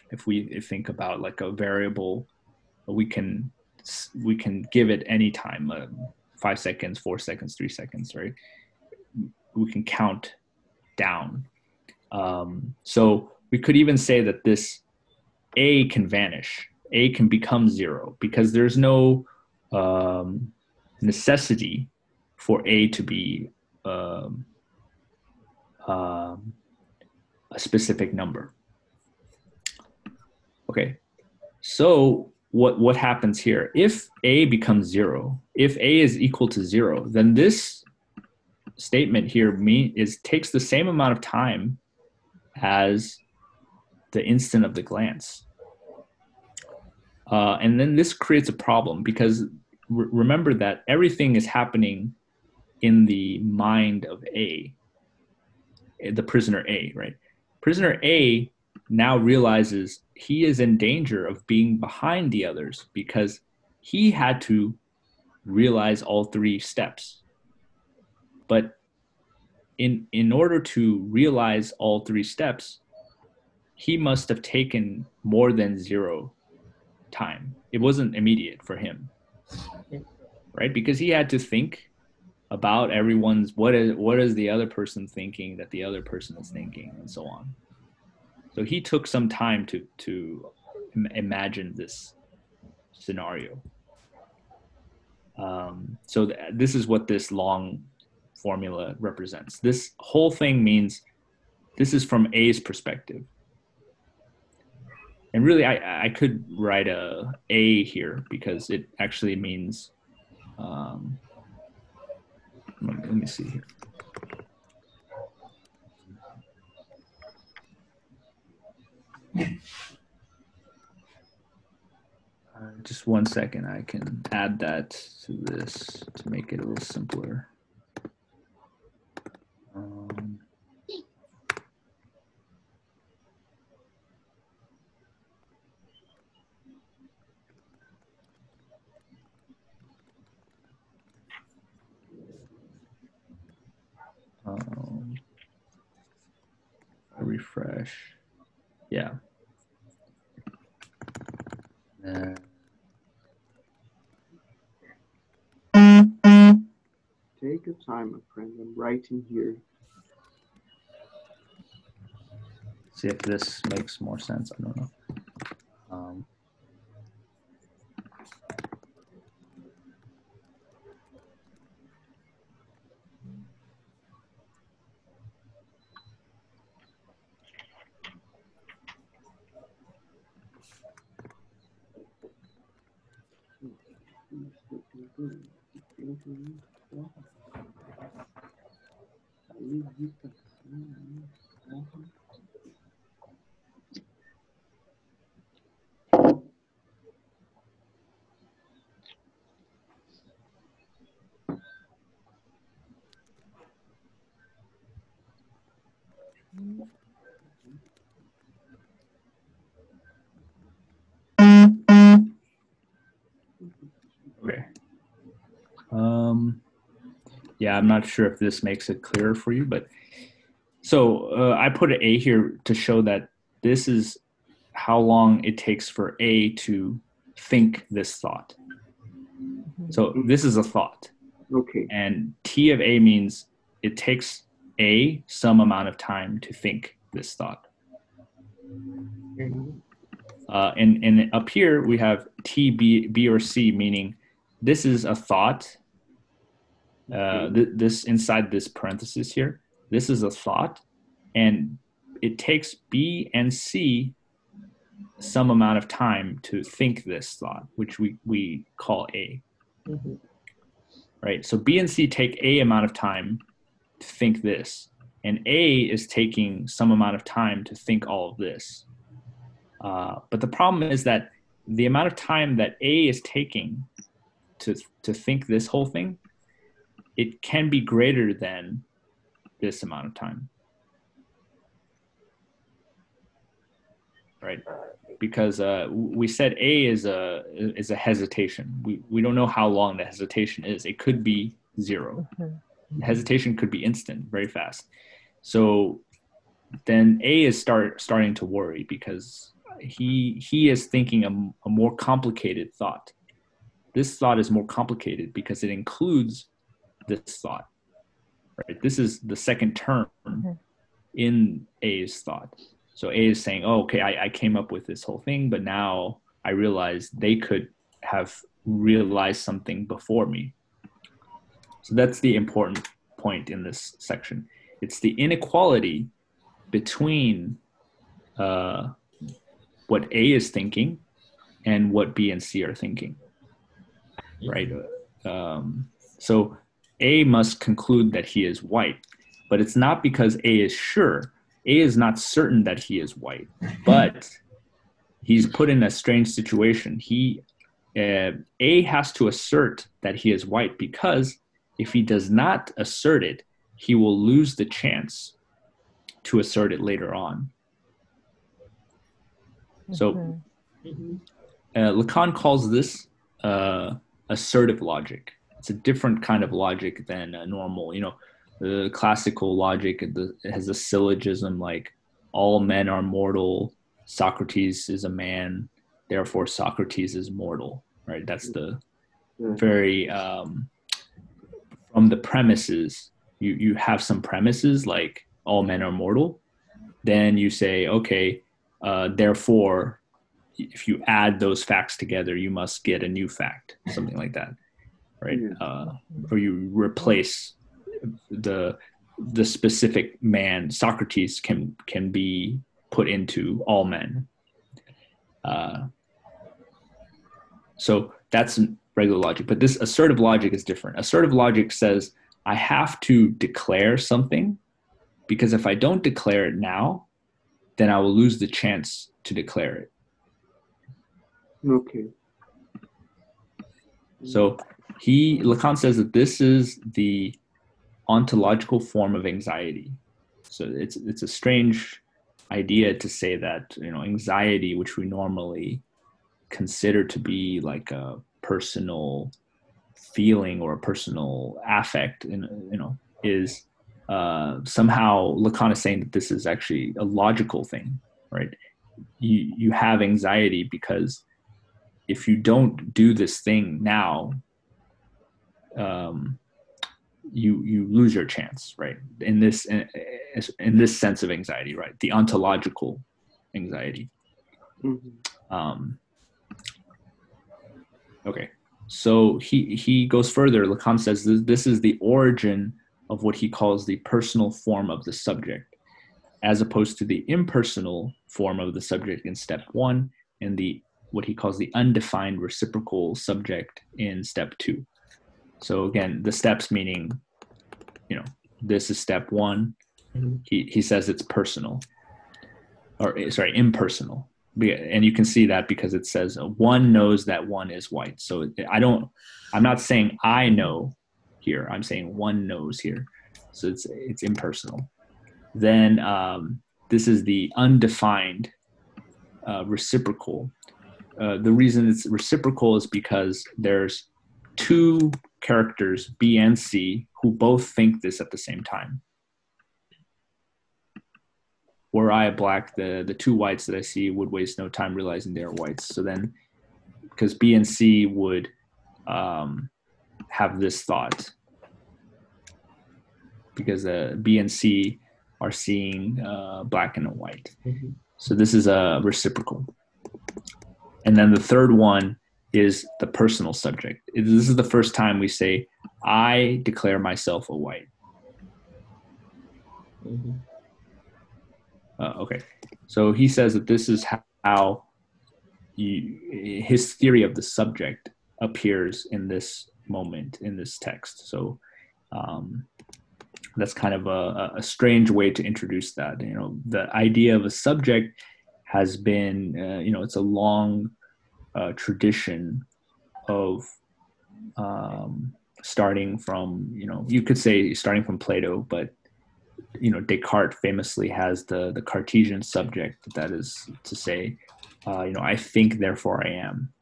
if we think about like a variable, we can we can give it any time, uh, five seconds, four seconds, three seconds, right? We can count down. Um, so we could even say that this a can vanish. A can become zero because there's no um, necessity for a to be um, um, a specific number. Okay. So what what happens here? If a becomes zero if a is equal to zero then this statement here mean is takes the same amount of time as the instant of the glance. Uh, and then this creates a problem because re- remember that everything is happening in the mind of A, the prisoner A, right? Prisoner A now realizes he is in danger of being behind the others because he had to realize all three steps. But in in order to realize all three steps, he must have taken more than zero time. It wasn't immediate for him, right? Because he had to think, about everyone's what is what is the other person thinking that the other person is thinking and so on. So he took some time to to im- imagine this scenario. Um, so th- this is what this long formula represents. This whole thing means this is from a's perspective and really i i could write a a here because it actually means um, let me, see here. Uh, just one second, I can add that to this to make it a little simpler. Um, refresh. Yeah. Uh, Take your time, my friend. I'm writing here. see if this makes more sense. I don't know. Um, اثنين واحد عايزين نجيب تلاتين واحد Um, yeah, I'm not sure if this makes it clearer for you, but so uh, I put an A here to show that this is how long it takes for A to think this thought. So this is a thought. Okay. and T of A means it takes A some amount of time to think this thought. Uh, and, and up here we have T, B, B or C, meaning this is a thought. Uh, th- this inside this parenthesis here, this is a thought, and it takes B and C some amount of time to think this thought, which we, we call A Mhm. right? So B and C take A amount of time to think this, and A is taking some amount of time to think all of this. Uh, but the problem is that the amount of time that A is taking to to think this whole thing, it can be greater than this amount of time, right? Because uh, we said A is a is a hesitation. We we don't know how long the hesitation is. It could be zero. Mhm. Hesitation could be instant, very fast. So then A is start starting to worry because he he is thinking a, a more complicated thought. This thought is more complicated because it includes this thought. Right. This is the second term Mhm. in A's thought. So A is saying, "Oh, okay, I, I came up with this whole thing, but now I realize they could have realized something before me." So that's the important point in this section. It's the inequality between uh, what A is thinking and what B and C are thinking, right? Um, so A must conclude that he is white, but it's not because A is sure. A is not certain that he is white, but he's put in a strange situation. He uh, A has to assert that he is white because if he does not assert it, he will lose the chance to assert it later on. So Mhm. Mhm. uh, Lacan calls this uh, assertive logic. It's a different kind of logic than a normal, you know, the classical logic the, has a syllogism like all men are mortal, Socrates is a man, therefore Socrates is mortal, right? That's the very um, from the premises, you, you have some premises like all men are mortal, then you say, okay, uh, therefore, if you add those facts together, you must get a new fact, something like that, right? Uh, or you replace the the specific man Socrates can can be put into all men. Uh, so that's regular logic, but this assertive logic is different. Assertive logic says I have to declare something because if I don't declare it now, then I will lose the chance to declare it. Okay. So he Lacan says that this is the ontological form of anxiety. So it's it's a strange idea to say that you know anxiety, which we normally consider to be like a personal feeling or a personal affect, in, you know, is uh, somehow Lacan is saying that this is actually a logical thing, right? You you have anxiety because if you don't do this thing now, um, you you lose your chance, right? In this in, in this sense of anxiety, right? The ontological anxiety. Mm-hmm. Um, okay, so he he goes further. Lacan says this, this is the origin of what he calls the personal form of the subject, as opposed to the impersonal form of the subject in step one, and the what he calls the undefined reciprocal subject in step two. So again, the steps meaning, you know, this is step one. Mm-hmm. He he says it's personal, or eh, sorry, impersonal. And you can see that because it says uh, one knows that one is white. So I don't. I'm not saying I know here. I'm saying one knows here. So it's it's impersonal. Then um, this is the undefined uh, reciprocal. Uh, the reason it's reciprocal is because there's two characters B and C who both think this at the same time. Were I black, the the two whites that I see would waste no time realizing they are whites. So then, because B and C would um, have this thought, because uh, B and C are seeing uh, black and white. Mhm. So this is a reciprocal. And then the third one is the personal subject. This is the first time we say, I declare myself a white. Mhm. Uh, okay. So he says that this is how you, his theory of the subject appears in this moment, in this text. So um, that's kind of a, a strange way to introduce that. You know, the idea of a subject has been, uh, you know, it's a long uh, tradition of um, starting from, you know, you could say starting from Plato, but you know Descartes famously has the the Cartesian subject that is to say, uh, you know, I think therefore I am.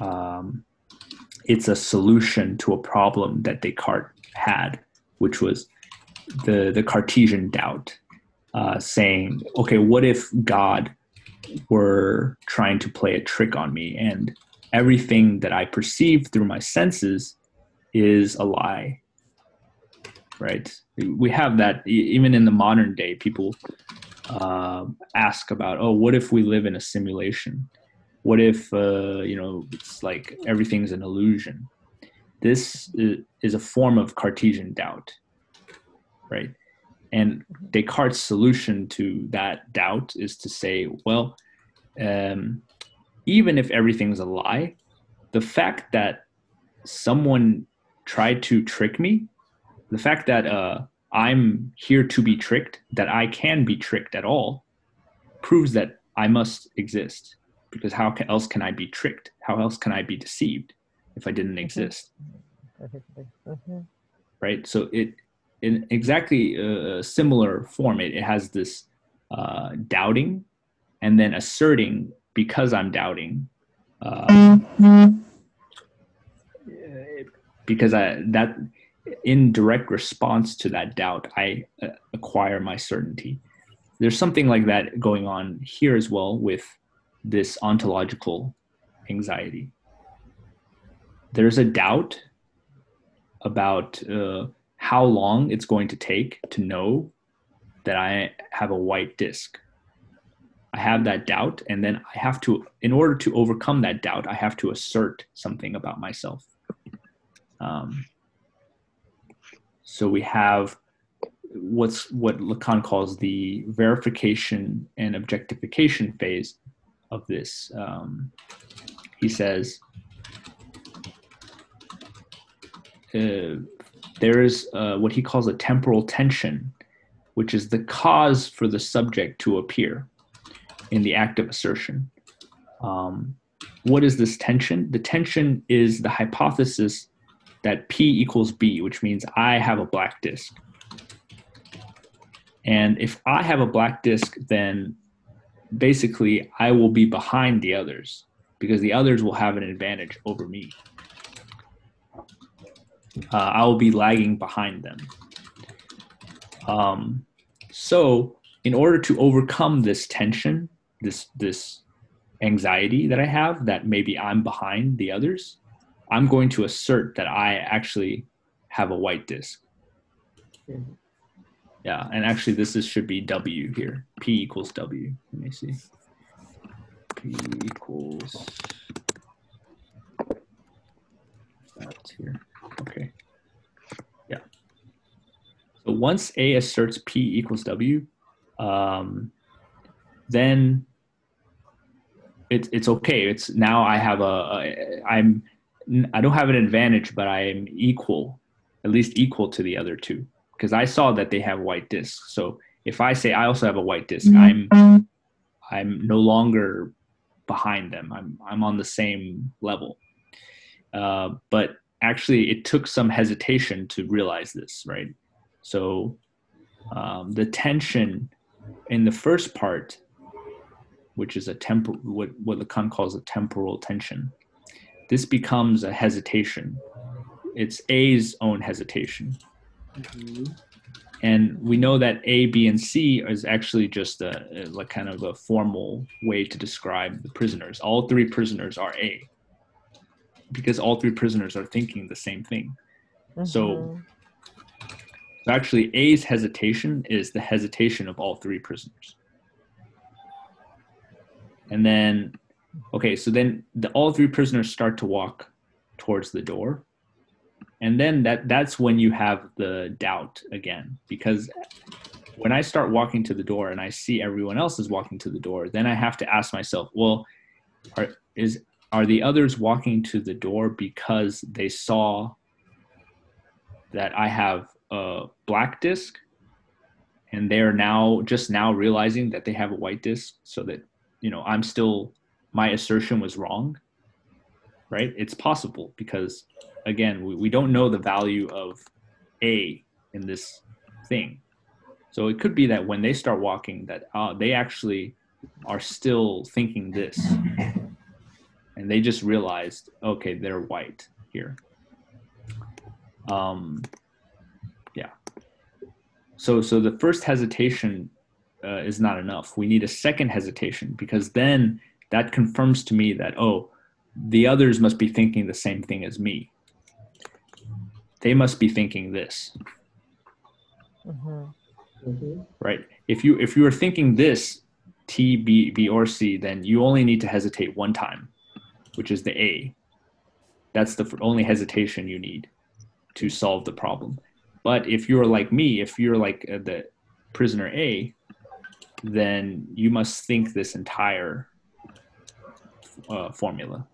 Um, it's a solution to a problem that Descartes had, which was the the Cartesian doubt, uh, saying, okay, what if God were trying to play a trick on me. And everything that I perceive through my senses is a lie right? We have that even in the modern day people uh, ask about oh what if we live in a simulation? What if uh, you know it's like everything's an illusion? This is a form of cartesian doubt right and descartes solution to that doubt is to say well um, even if everything's a lie the fact that someone tried to trick me the fact that uh, I'm here to be tricked, that I can be tricked at all, proves that I must exist. Because how else can I be tricked? How else can I be deceived if I didn't exist? Perfectly. Mhm. Right. So it, in exactly a similar form, it, it has this uh, doubting, and then asserting because I'm doubting. Uh, because I that in direct response to that doubt, I uh, acquire my certainty. There's something like that going on here as well with this ontological anxiety. There's a doubt about uh, how long it's going to take to know that I have a white disk. I have that doubt, and then I have to, in order to overcome that doubt, I have to assert something about myself. Um, so we have what's what Lacan calls the verification and objectification phase of this. Um, he says uh, there is uh, what he calls a temporal tension, which is the cause for the subject to appear in the act of assertion. Um, what is this tension? The tension is the hypothesis that P equals B, which means I have a black disk. And if I have a black disk, then basically I will be behind the others because the others will have an advantage over me. Uh, I will be lagging behind them. Um, so, in order to overcome this tension, this this anxiety that I have that maybe I'm behind the others, I'm going to assert that I actually have a white disk. Yeah, and actually this is should be W here. P equals W. Let me see. P equals that's here. Okay. Yeah. So once A asserts P equals W, um, then it's it's okay. It's now I have a, a I'm I don't have an advantage, but I am equal, at least equal to the other two, because I saw that they have white discs. So if I say I also have a white disk, I'm I'm no longer behind them. I'm I'm on the same level. Uh, but actually, it took some hesitation to realize this, right? So um, the tension in the first part, which is a temporal, what what Lacan calls a temporal tension, this becomes a hesitation. It's A's own hesitation. Mhm. And we know that A, B, and C is actually just a, a like kind of a formal way to describe the prisoners. All three prisoners are A, because all three prisoners are thinking the same thing. So Mhm. actually, A's hesitation is the hesitation of all three prisoners. And then, okay, so then the all three prisoners start to walk towards the door, and then that that's when you have the doubt again because when I start walking to the door and I see everyone else is walking to the door, then I have to ask myself, well, are is are the others walking to the door because they saw that I have a black disc? And they're now just now realizing that they have a white disc so that you know I'm still my assertion was wrong right? It's possible because again we, we don't know the value of a in this thing. So it could be that when they start walking that uh, they actually are still thinking this and they just realized okay they're white here. Um yeah. So so the first hesitation uh, is not enough. We need a second hesitation because then that confirms to me that oh the others must be thinking the same thing as me. They must be thinking this. Mhm. Mhm. right? If you if you are thinking this t b b or c then you only need to hesitate one time which is the a. That's the only hesitation you need to solve the problem. But if you're like me if you're like uh, the prisoner a then you must think this entire uh, formula.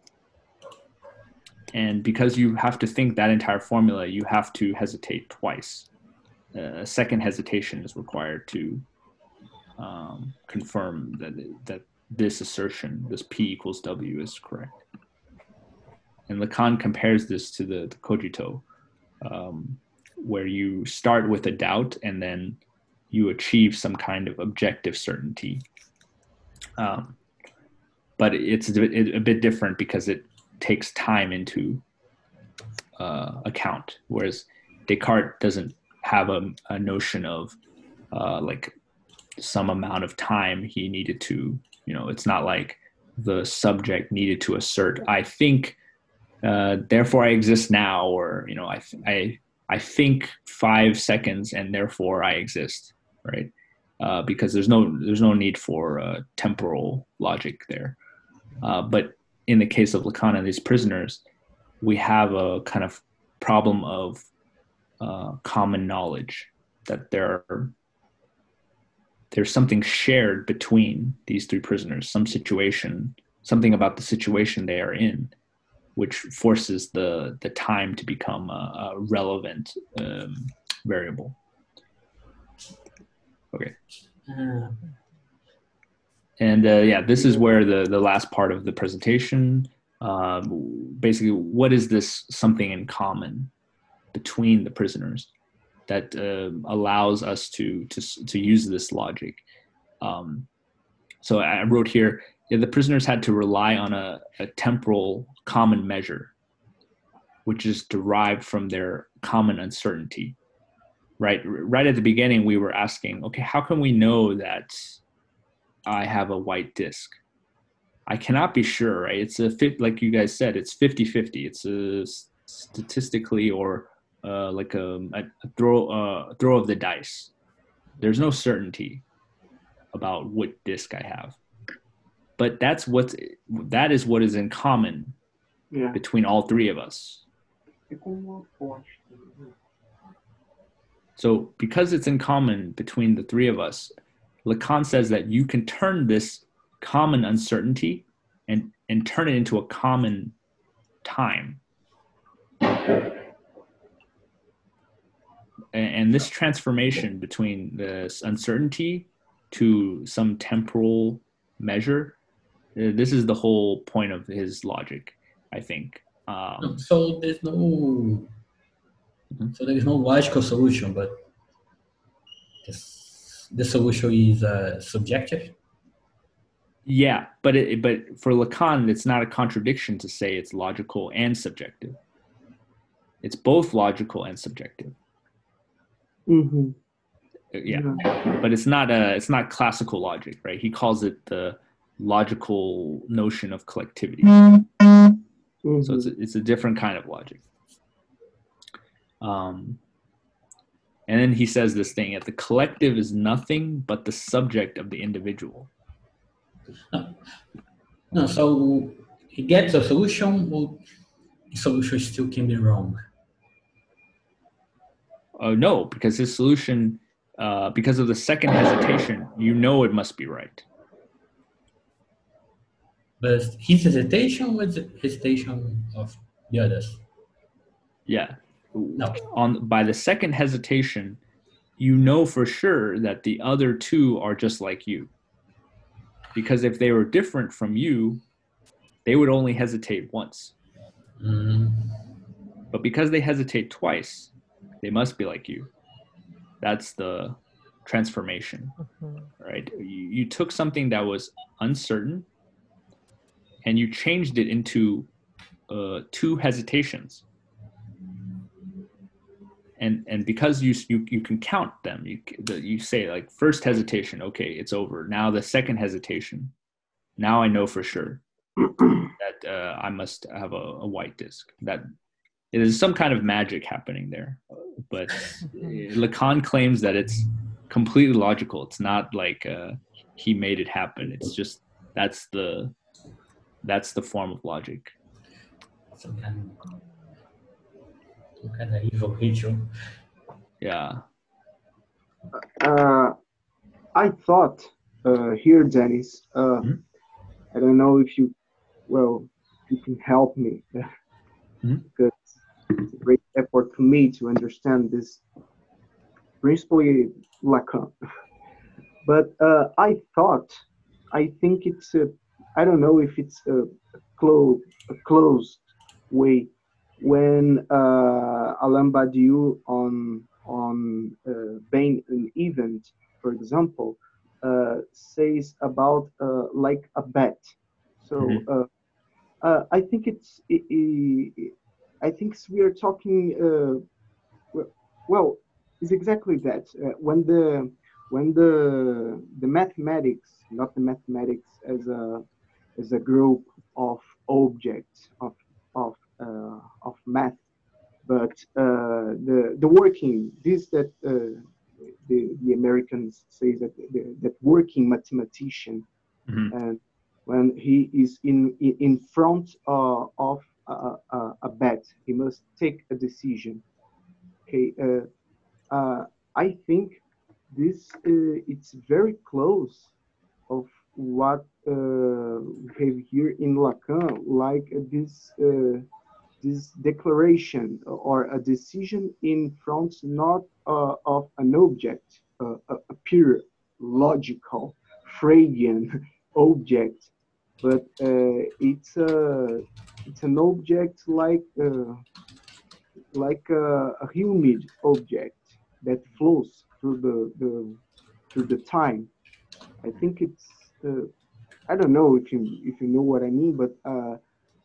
And because you have to think that entire formula you have to hesitate twice. A second hesitation is required to um, confirm that that this assertion, this P equals W, is correct. And Lacan compares this to the, the cogito, um, where you start with a doubt and then you achieve some kind of objective certainty. Um, but it's a bit, different because it takes time into uh, account, whereas Descartes doesn't have a, a notion of uh, like some amount of time he needed to you know it's not like the subject needed to assert i think uh, therefore I exist now, or you know, I I I think five seconds and therefore I exist, right? Uh, because there's no there's no need for uh, temporal logic there. Uh, but in the case of Lacan and these prisoners, we have a kind of problem of uh, common knowledge that there are, there's something shared between these three prisoners, some situation, something about the situation they are in, which forces the the time to become a, a relevant um, variable. Okay. Ah, And uh, yeah, this is where the the last part of the presentation. Um, basically, what is this something in common between the prisoners that uh, allows us to to to use this logic? Um, so I wrote here: yeah, the prisoners had to rely on a, a temporal common measure, which is derived from their common uncertainty. Right, right at the beginning, we were asking, okay, how can we know that I have a white disk. I cannot be sure, right? It's a fit, like you guys said, it's 50 50. It's a statistically or uh, like a, a, a throw, uh, throw of the dice. There's no certainty about what disk I have. But that's what's, that is what is in common Yeah. between all three of us. So because it's in common between the three of us, Lacan says that you can turn this common uncertainty and and turn it into a common time. And, and this transformation between this uncertainty to some temporal measure, uh, this is the whole point of his logic, I think. Um, So there's no Mhm. so there is no logical solution, but this, the solution is uh, subjective. Yeah, but it, but for Lacan, it's not a contradiction to say it's logical and subjective. It's both logical and subjective. Mm-hmm. Uh, Yeah, but it's not a it's not classical logic, right? He calls it the logical notion of collectivity. Mm-hmm. So it's a, it's a different kind of logic. Um, and then he says this thing: that the collective is nothing but the subject of the individual. No, no so he gets a solution, well, the solution still can be wrong. Uh, no, because his solution, uh, because of the second hesitation, you know it must be right. But his hesitation was the hesitation of the others. Yeah. No. On by the second hesitation, you know for sure that the other two are just like you. Because if they were different from you, they would only hesitate once. Mm, But because they hesitate twice, they must be like you. That's the transformation. Mhm. right? You, you took something that was uncertain and you changed it into uh, two hesitations. And and because you you, you can count them, you the, you say like first hesitation, okay, it's over. Now the second hesitation, now I know for sure that uh, I must have a, a white disk. That it is some kind of magic happening there, but Lacan claims that it's completely logical. It's not like uh, he made it happen. It's just that's the that's the form of logic. some kind some kind of evil ritual. Yeah. Uh, I thought uh, here, Dennis. Uh, Mhm. I don't know if you, well, you can help me Mhm. because it's a great effort for me to understand this, principally Lacan. But uh, I thought, I think it's a, I don't know if it's a, a closed, a closed way when uh, Alain Badiou on on uh, being an event, for example, uh, says about uh, like a bet. So Mhm. uh, uh, I think it's i i I think we are talking. Uh, well- it's exactly that. Uh, when the when the the mathematics, not the mathematics as a as a group of objects of of uh, of math, but uh, the the working this that uh, the the Americans say that the, that working mathematician, Mhm. and when he is in in, in front uh, of a, a, bet, he must take a decision. Okay, uh, uh, I think this uh, it's very close of what we have here in Lacan, like this this declaration or a decision in front not uh, of an object, uh, a, a pure logical Freudian object, but uh, it's a it's an object like uh, like a, a humid object that flows through the, the through the time. I think it's uh, I don't know if you if you know what I mean, but uh,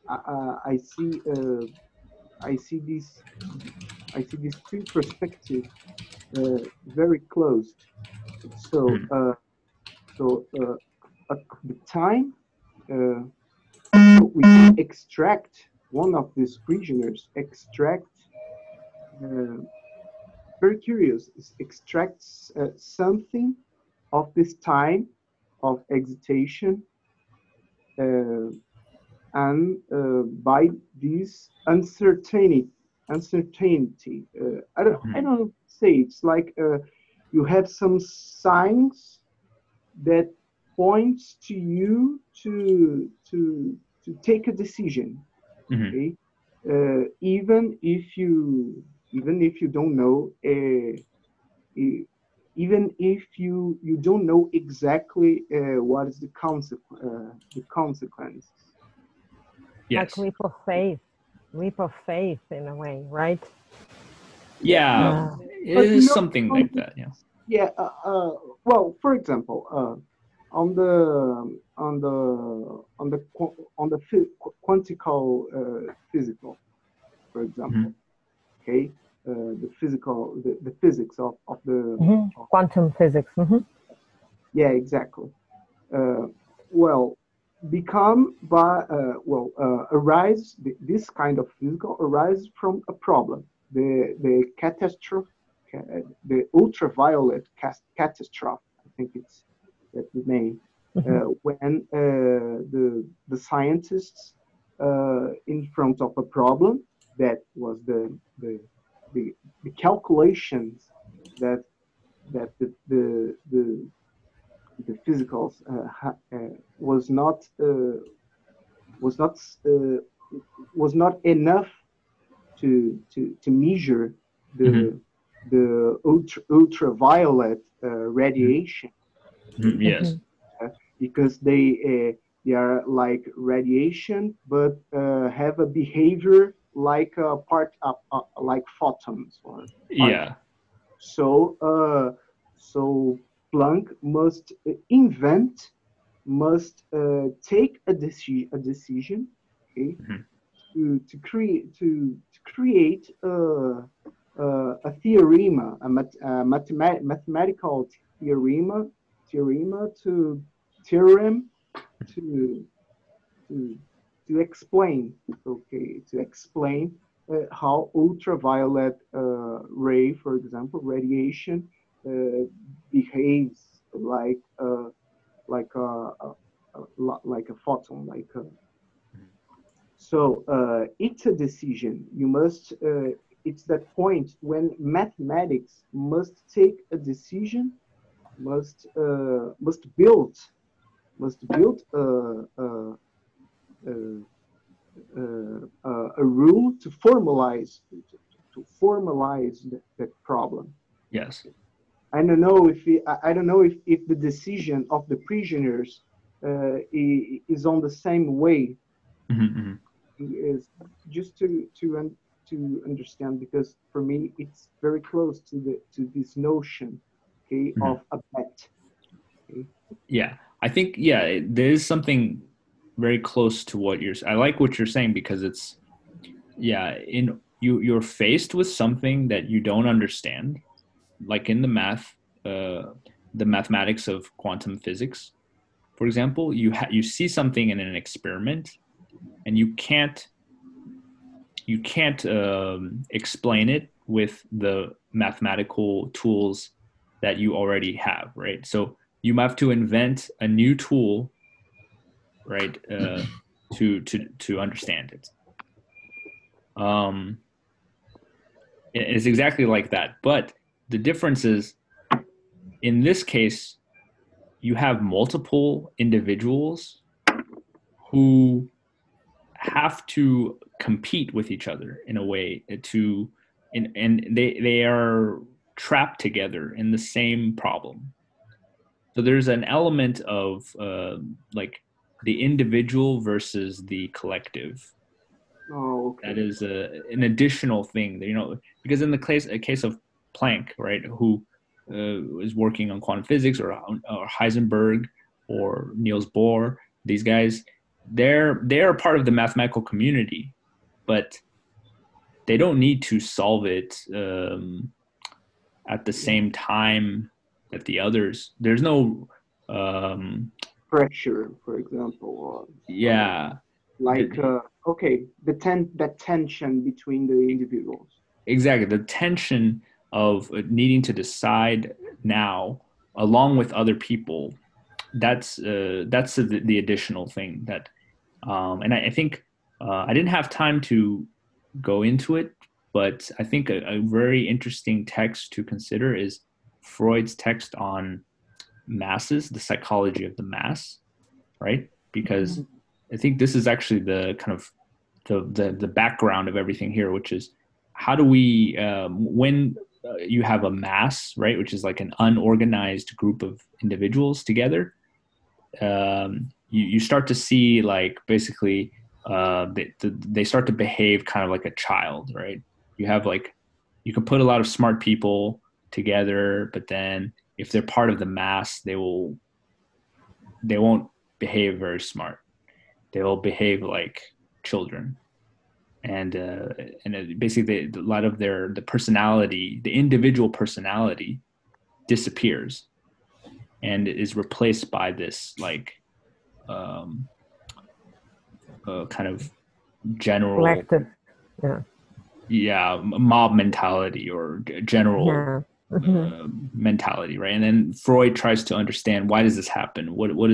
I, I- I see uh, I see this I see these two perspectives uh, very close. So Hmm. uh, so uh, at the time uh, we can extract one of these prisoners extract uh, very curious extracts uh, something of this time of excitation uh, and uh, by this uncertainty uncertainty uh, I don't I don't say it's like uh, you have some signs that points to you to to to take a decision Mhm. okay uh, even if you even if you don't know uh, even if you you don't know exactly uh, what is the consequence uh, the consequence Yes. Like leap of faith, leap of faith in a way, right? Yeah. Yeah. It But is you know, something like that. Yeah. yeah uh, uh, well for example uh, on the on the on the on the phy- quantical uh, physical for example okay uh, the physical the, the physics of, of the Mhm. Quantum physics. hmm Yeah, exactly. Uh, well, become by uh, well uh, arise th- this kind of physical arises from a problem. The the catastrophe, ca- the ultraviolet cas- catastrophe. I think it's that the name. Uh, when uh, the the scientists uh, in front of a problem that was the the the, the calculations that that the the, the the physicals uh, ha- uh, was not uh, was not uh, was not enough to to to measure the Mhm. the ultra, ultraviolet uh, radiation Mhm. Yes. Because they uh, they are like radiation but uh, have a behavior like a part of uh, like photons or Yeah. so, uh, so Planck must invent, must uh, take a, deci- a decision, okay, Mhm. to to create to, to create uh, uh, a theorema, a, mat- a mathemat- mathematical theorema, theorema to theorem to to to explain, okay, to explain uh, how ultraviolet uh, ray, for example, radiation uh, behaves like uh, like a, a, a like a photon, like a. So uh, it's a decision. You must. Uh, it's that point when mathematics must take a decision, must uh, must build, must build a. a, a uh, uh, a rule to formalize to, to formalize that, that problem. Yes. I don't know if it, I- don't know if, if the decision of the prisoners uh, is on the same way. Mhm, mhm. Is just to to to understand because for me it's very close to the to this notion, okay, Mhm. of a bet. Yeah. I think yeah, there is something very close to what you're. I like what you're saying because it's yeah. In you you're faced with something that you don't understand, like in the math, uh, the mathematics of quantum physics, for example. You ha- you see something in an experiment, and you can't you can't um, explain it with the mathematical tools that you already have, right? So you have to invent a new tool, right, uh, to to to understand it. Um, it- it's exactly like that, but the difference is, in this case, you have multiple individuals who have to compete with each other in a way to and, and they they are trapped together in the same problem so there's an element of uh, like the individual versus the collective Oh, okay. that is a, an additional thing that, you know because in the case a case of Planck right who uh, is working on quantum physics or, or Heisenberg or Niels Bohr these guys they're they're part of the mathematical community but they don't need to solve it um, at the same time that the others. There's no um, Pressure, for example, or yeah. like uh, okay, the ten that tension between the individuals. exactly. The tension of needing to decide now along with other people that's uh, that's the, the additional thing that um, and I, I think uh, i didn't have time to go into it but i think a, a very interesting text to consider is freud's text on masses the psychology of the mass right? Because i think this is actually the kind of the the, the background of everything here which is how do we um, when uh, you have a mass right which is like an unorganized group of individuals together um, you, you start to see like basically uh, they, they start to behave kind of like a child right? You have like you can put a lot of smart people together but then if they're part of the mass they will they won't behave very smart they will behave like children and uh, and it, basically the, a lot of their the personality, the individual personality, disappears, and is replaced by this like um, uh, kind of general Collective. Yeah. yeah mob mentality or general. Uh, mentality, right? And then Freud tries to understand why does this happen? What what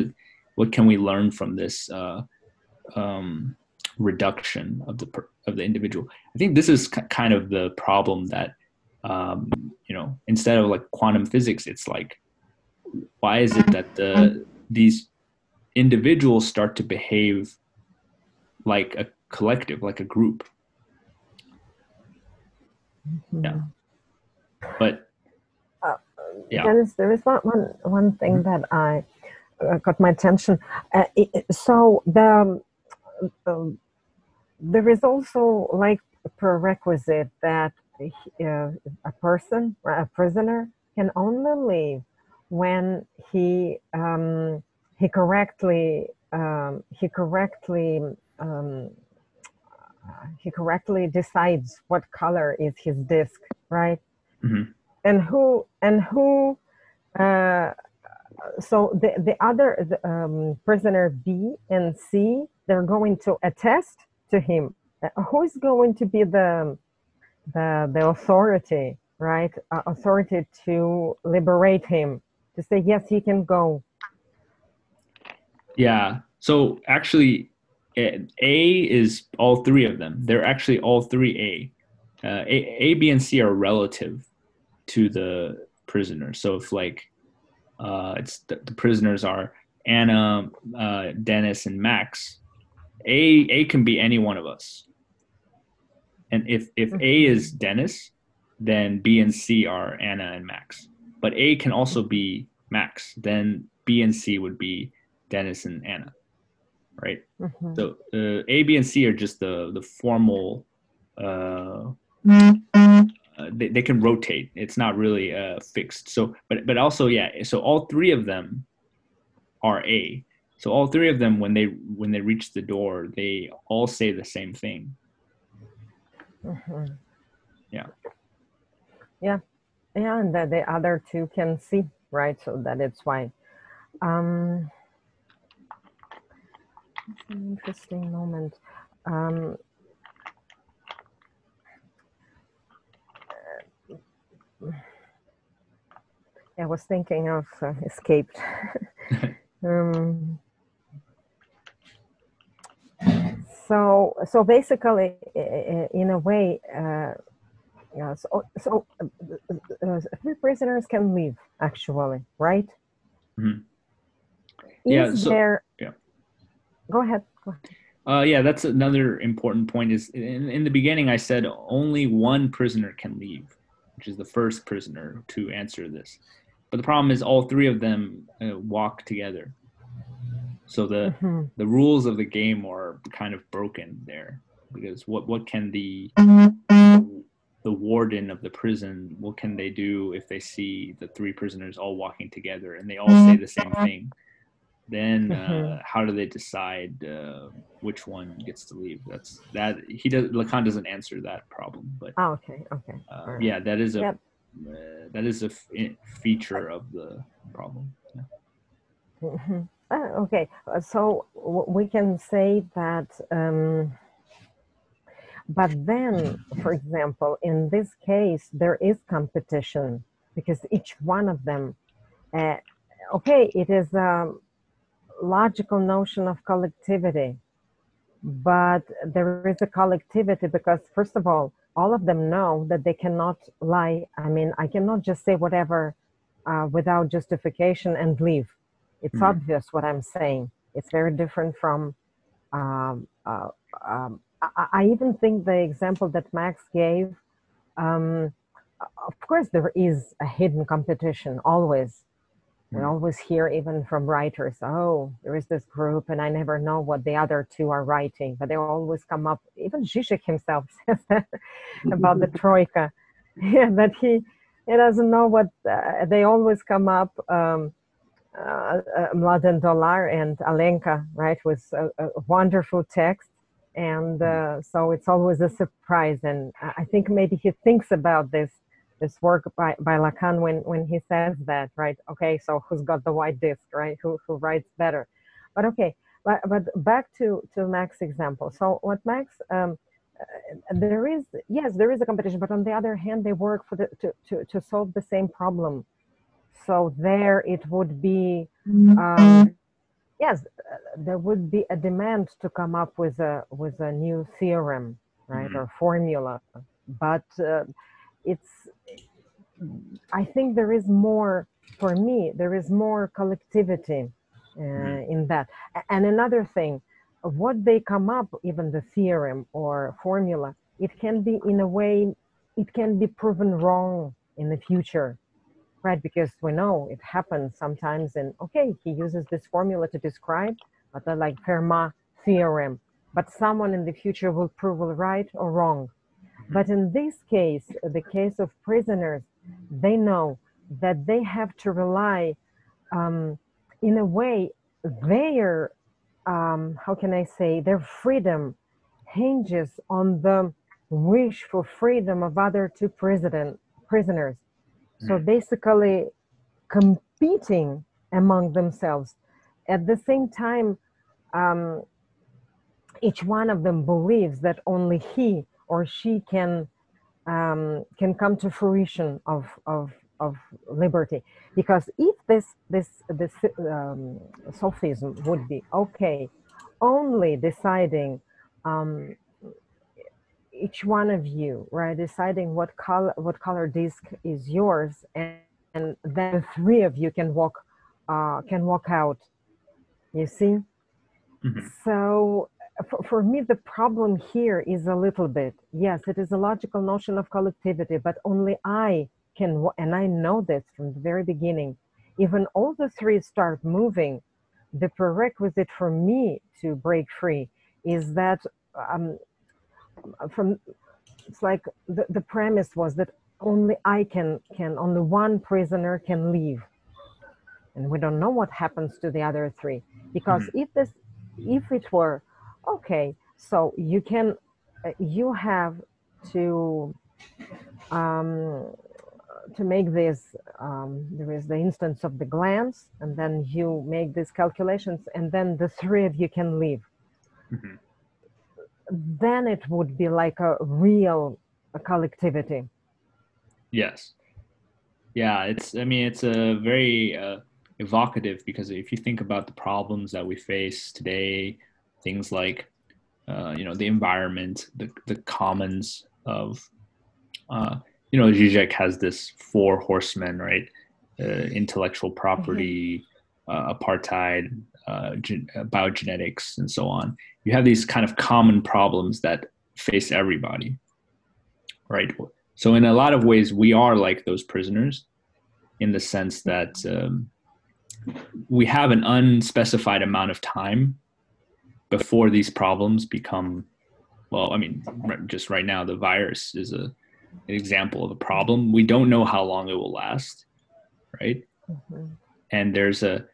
what can we learn from this uh, um, reduction of the per, of the individual? I think this is k- kind of the problem that um, you know instead of like quantum physics, it's like why is it that the these individuals start to behave like a collective, like a group? Yeah. But Yeah. Dennis, there is one, one, one thing that I uh, got my attention. Uh, it, so the um, there is also like a prerequisite that uh, a person, a prisoner, can only leave when he um, he correctly um, he correctly um, he correctly decides what color is his disc, right? Mhm. And who and who uh, so the the other the, um, prisoner B and C they're going to attest to him. Uh, who is going to be the the the authority, right? Uh, authority to liberate him to say yes, he can go. Yeah. So actually, A is all three of them. They're actually all three A. Uh, A, A, B, and C are relative to the prisoner. So if like, uh, it's the, the prisoners are Anna, uh, Dennis, and Max. A A can be any one of us. And if if A is Dennis, then B and C are Anna and Max. But A can also be Max. Then B and C would be Dennis and Anna, right? Mhm. So uh, A, B, and C are just the the formal. Uh, uh, they, they can rotate. It's not really uh, fixed. So, but but also yeah. So all three of them are A. So all three of them, when they when they reach the door, they all say the same thing. Mhm. Yeah. Yeah. Yeah, and that the other two can see, right? So that it's why. Um, an interesting moment. Um, I was thinking of uh, escaped. um, so, so basically, in a way, uh, yeah, so, so uh, uh, three prisoners can leave, actually, right? Mm-hmm. Is Yeah, so- there? yeah. Go ahead. Go ahead. Uh, yeah, that's another important point. Is in, in the beginning I said only one prisoner can leave, which is the first prisoner to answer this. But the problem is all three of them uh, walk together, so the Mhm. the rules of the game are kind of broken there because what what can the the warden of the prison what can they do if they see the three prisoners all walking together and they all say the same thing then uh, how do they decide uh, which one gets to leave that's that he does lacan doesn't answer that problem but Ah, okay, okay. uh, alright. yeah that is a Yep. uh, that is a f- feature of the problem yeah. Mhm. Uh, okay, uh, so w- we can say that, um, but then, for example, in this case, there is competition because each one of them, uh, okay, it is a logical notion of collectivity, but there is a collectivity because, first of all, all of them know that they cannot lie. I mean, I cannot just say whatever uh, without justification and leave it's Mhm. obvious what I'm saying. It's very different from. Um, uh, um, I, I even think the example that Max gave. Um, of course, there is a hidden competition always. We Mhm. always hear, even from writers, "Oh, there is this group, and I never know what the other two are writing." But they always come up. Even Zizek himself says that about the troika. Yeah, that he he doesn't know what uh, they always come up. Um, uh, uh, Mladen Dolar and Alenka, right, with a, a wonderful text. And uh, so it's always a surprise. And I think maybe he thinks about this this work by, by Lacan when, when he says that, right? Okay, so who's got the white disc, right? Who, who writes better? But okay, but, but back to, to Max's example. So what Max, um, uh, there is, yes, there is a competition, but on the other hand, they work for the, to, to, to solve the same problem so there it would be um, yes uh, there would be a demand to come up with a with a new theorem right Mhm. or formula but uh, it's i think there is more for me there is more collectivity uh, Mhm. in that and another thing what they come up even the theorem or formula it can be in a way it can be proven wrong in the future right? Because we know it happens sometimes, and okay, he uses this formula to describe, but like Fermat theorem, but someone in the future will prove it right or wrong. But in this case, the case of prisoners, they know that they have to rely, um, in a way, their, um, how can I say, their freedom hinges on the wish for freedom of other two president, prisoners. So basically, competing among themselves. At the same time, um, each one of them believes that only he or she can um, can come to fruition of, of, of liberty. Because if this this this um, sophism would be okay, only deciding um, each one of you, right, deciding what color what color disc is yours, and, and then the three of you can walk uh, can walk out. You see. Mhm. So for, for me, the problem here is a little bit yes, it is a logical notion of collectivity, but only I can, and I know this from the very beginning. Even all the three start moving, the prerequisite for me to break free is that um, from it's like the, the premise was that only I can can only one prisoner can leave, and we don't know what happens to the other three because if this if it were okay, so you can uh, you have to um, to make this um, there is the instance of the glance and then you make these calculations and then the three of you can leave Mhm. then it would be like a real collectivity Yes. yeah it's i mean it's a very uh, evocative because if you think about the problems that we face today things like uh, you know the environment the, the commons of uh, you know Zizek has this four horsemen right? Uh, intellectual property uh, apartheid uh, gen- uh, biogenetics and so on. You have these kind of common problems that face everybody right? So in a lot of ways we are like those prisoners in the sense that um, we have an unspecified amount of time before these problems become well i mean just right now the virus is a an example of a problem. We don't know how long it will last right? Mhm. and there's a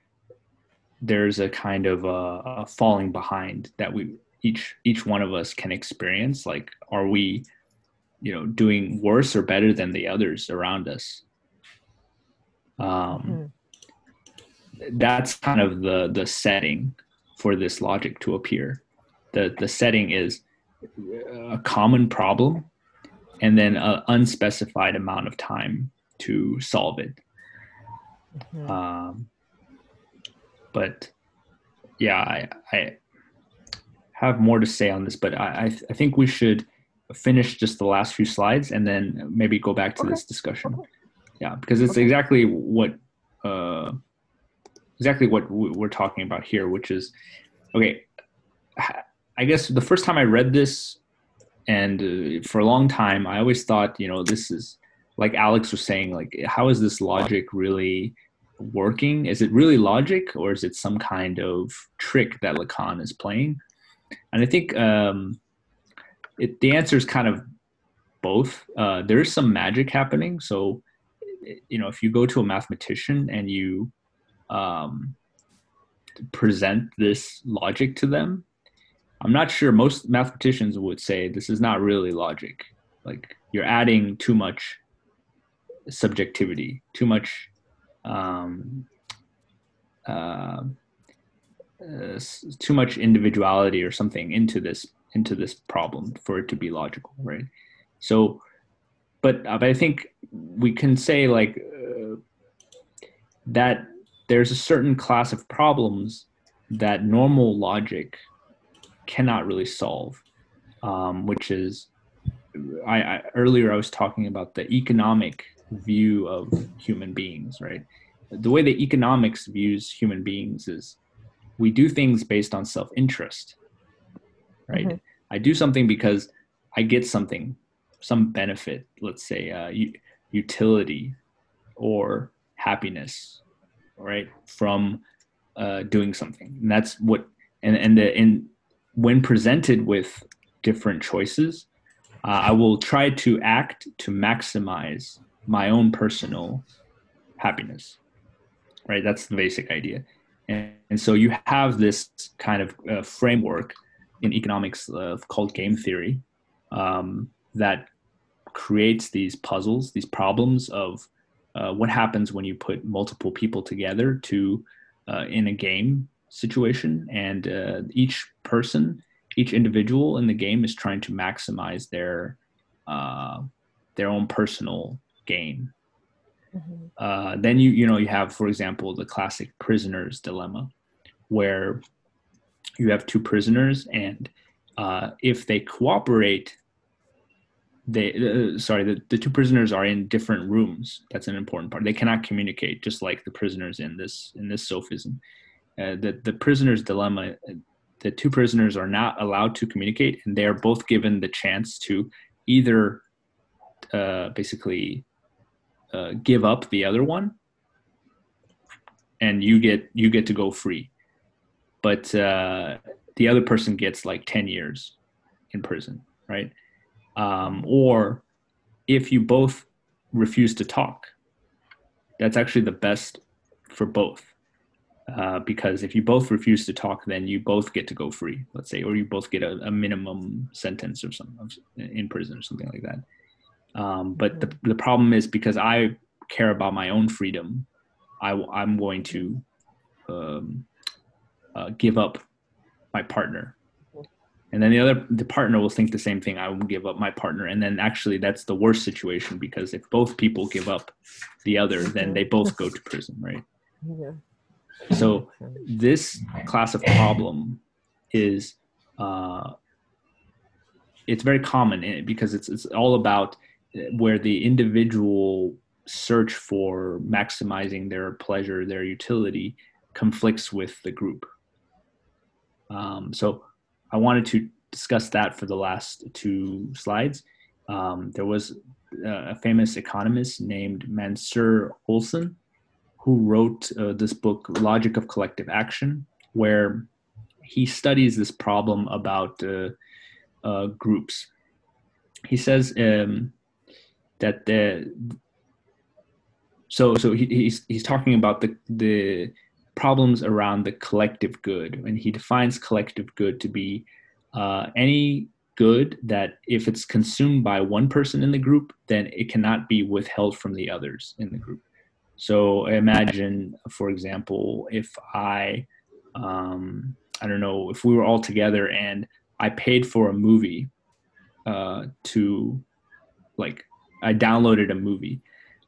there's a kind of a, a falling behind that we each each one of us can experience. Like are we you know doing worse or better than the others around us? Um that's kind of the the setting for this logic to appear the the setting is a common problem and then an unspecified amount of time to solve it Mhm. um, but yeah, I, I have more to say on this, but I, I, th- I think we should finish just the last few slides and then maybe go back to Okay. this discussion. Okay. Yeah, because it's Okay. exactly what uh, exactly what we're talking about here, which is okay. I guess the first time I read this, and uh, for a long time, I always thought, you know, this is like Alex was saying, like, how is this logic really working? Is it really logic, or is it some kind of trick that Lacan is playing? And I think um, it, the answer is kind of both. Uh, there is some magic happening. So, you know, if you go to a mathematician and you um, present this logic to them, I'm not sure most mathematicians would say this is not really logic. Like you're adding too much subjectivity, too much um, uh, uh, too much individuality or something into this into this problem for it to be logical, right? So, but uh, but I think we can say like uh, that there's a certain class of problems that normal logic cannot really solve, um, which is I, I earlier I was talking about the economic view of human beings, right? The way that economics views human beings is we do things based on self-interest, right? Mhm. I do something because I get something, some benefit, let's say uh, utility or happiness, right, from uh, doing something. And that's what, and and the in when presented with different choices, uh, I will try to act to maximize my own personal happiness. Right, that's the basic idea, and, and so you have this kind of uh, framework in economics uh, called game theory um, that creates these puzzles, these problems of uh, what happens when you put multiple people together to uh, in a game situation, and uh, each person, each individual in the game is trying to maximize their uh, their own personal gain. Mhm. Uh, then you you know you have, for example, the classic prisoner's dilemma, where you have two prisoners, and uh, if they cooperate, they uh, sorry the, the two prisoners are in different rooms. That's an important part. They cannot communicate, just like the prisoners in this in this sophism. Uh, the the prisoner's dilemma. uh, The two prisoners are not allowed to communicate, and they are both given the chance to either uh, basically uh, give up the other one and you get you get to go free but uh, the other person gets like 10 years in prison right um, or if you both refuse to talk that's actually the best for both uh, because if you both refuse to talk then you both get to go free let's say or you both get a, a minimum sentence or something in prison or something like that um, but the, the problem is because I care about my own freedom, I, am going to um, uh, give up my partner. And then the other the partner will think the same thing i will give up my partner and then actually that's the worst situation because if both people give up the other then they both go to prison right Yeah. so this class of problem is uh, it's very common in it because it's it's all about uh, where the individual search for maximizing their pleasure, their utility, conflicts with the group. Um, so I wanted to discuss that for the last two slides. Um, there was uh, a famous economist named Mancur Olson who wrote uh, this book, Logic of Collective Action, where he studies this problem about uh, uh, groups. He says um, that the so so he, he's he's talking about the the problems around the collective good, and he defines collective good to be uh, any good that if it's consumed by one person in the group, then it cannot be withheld from the others in the group. So imagine, for example, if I, um, I don't know, if we were all together and I paid for a movie uh, to, like, I downloaded a movie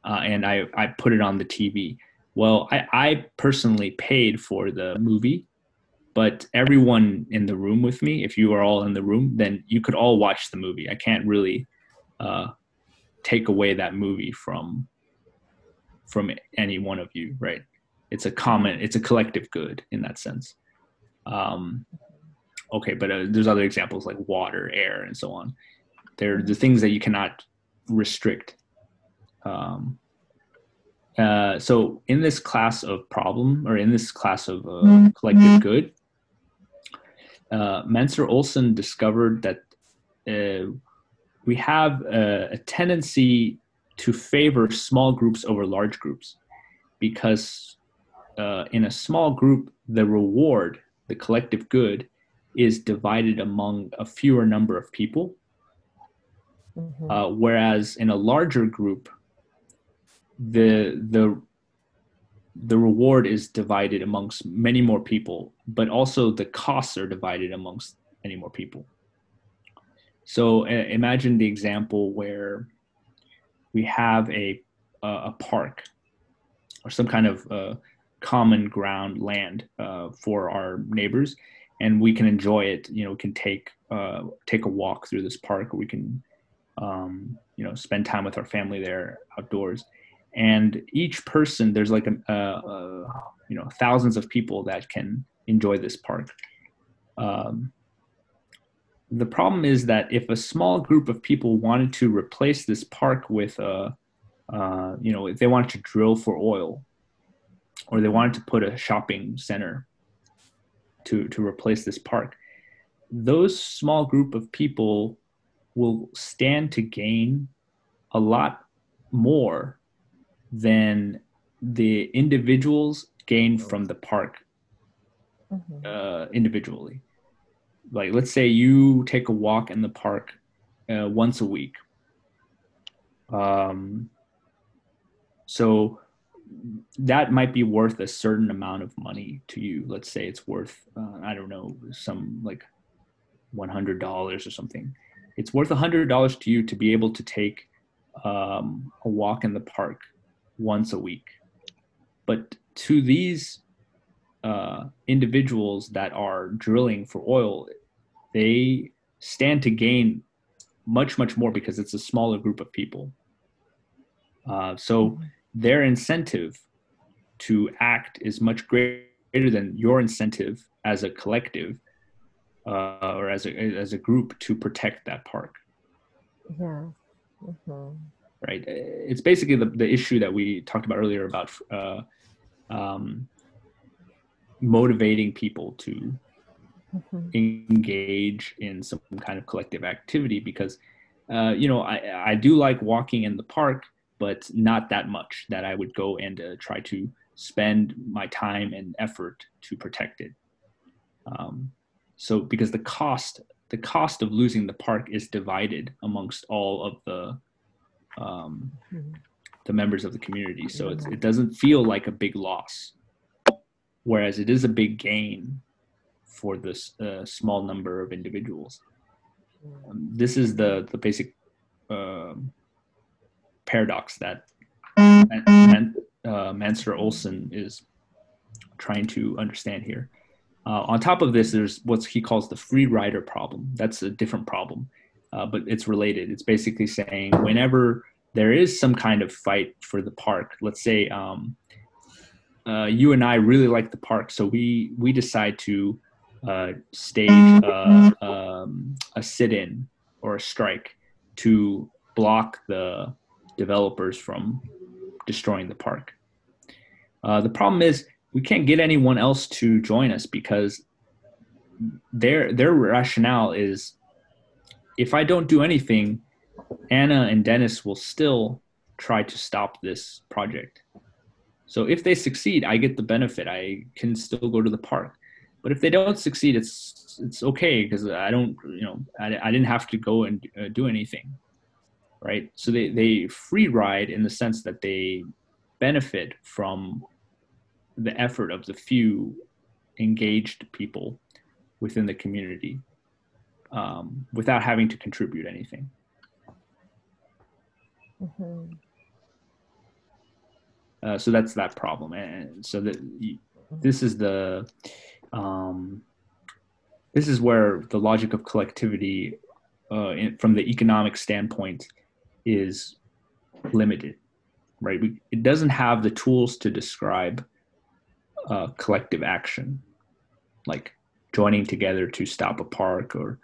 uh, and I, I put it on the TV. Well, I, I personally paid for the movie, but everyone in the room with me, if you are all in the room, then you could all watch the movie. I can't really uh, take away that movie from from any one of you, right? It's a common, it's a collective good in that sense. Um, okay, but uh, there's other examples like water, air, and so on. They're the things that you cannot restrict. Um, uh, so in this class of problem, or in this class of uh, collective good, uh, Mancur Olson discovered that uh, we have a, a tendency to favor small groups over large groups because uh, in a small group, the reward, the collective good, is divided among a fewer number of people. Mhm. Uh, whereas in a larger group, the the the reward is divided amongst many more people, but also the costs are divided amongst many more people. So uh, imagine the example where we have a uh, a park or some kind of uh, common ground land uh, for our neighbors, and we can enjoy it. You know, we can take uh, take a walk through this park. We can um, you know spend time with our family there outdoors. And each person, there's like a, you know thousands of people that can enjoy this park. Um, the problem is that if a small group of people wanted to replace this park with a uh, you know if they wanted to drill for oil or they wanted to put a shopping center to to replace this park those small group of people will stand to gain a lot more than the individuals gain from the park Mhm. uh, individually. Like, let's say you take a walk in the park uh, once a week. Um, so that might be worth a certain amount of money to you. Let's say it's worth, uh, I don't know, some like $100 or something. It's worth $100 to you to be able to take um, a walk in the park once a week. But to these uh, individuals that are drilling for oil, they stand to gain much, much more because it's a smaller group of people. Uh, so their incentive to act is much greater than your incentive as a collective uh, or as a as a group to protect that park. Yeah. Mhm. Right? It's basically the, the issue that we talked about earlier about uh, um, motivating people to Mhm. engage in some kind of collective activity because, uh, you know, I, I do like walking in the park, but not that much that I would go and uh, try to spend my time and effort to protect it. Um, so because the cost the cost of losing the park is divided amongst all of the um, Mhm. the members of the community. So it's, it doesn't feel like a big loss, whereas it is a big gain for this uh, small number of individuals. Um, this is the the basic um paradox that Man, uh, Mancur Olson is trying to understand here. Uh, on top of this, there's what he calls the free rider problem. That's a different problem, uh, but it's related. It's basically saying whenever there is some kind of fight for the park, let's say um, uh, you and I really like the park, so we we decide to uh, stage uh, um, a sit-in or a strike to block the developers from destroying the park. Uh, the problem is we can't get anyone else to join us because their their rationale is if I don't do anything, Anna and Dennis will still try to stop this project. So if they succeed, I get the benefit. I can still go to the park. But if they don't succeed, it's it's okay because I don't, you know, I, I didn't have to go and uh, do anything, right? So they they free ride in the sense that they benefit from the effort of the few engaged people within the community um, without having to contribute anything. Mhm. Uh, so that's that problem, and so that this is the um, this is where the logic of collectivity, uh, in, from the economic standpoint, is limited, right? We, it doesn't have the tools to describe uh, collective action, like joining together to stop a park, or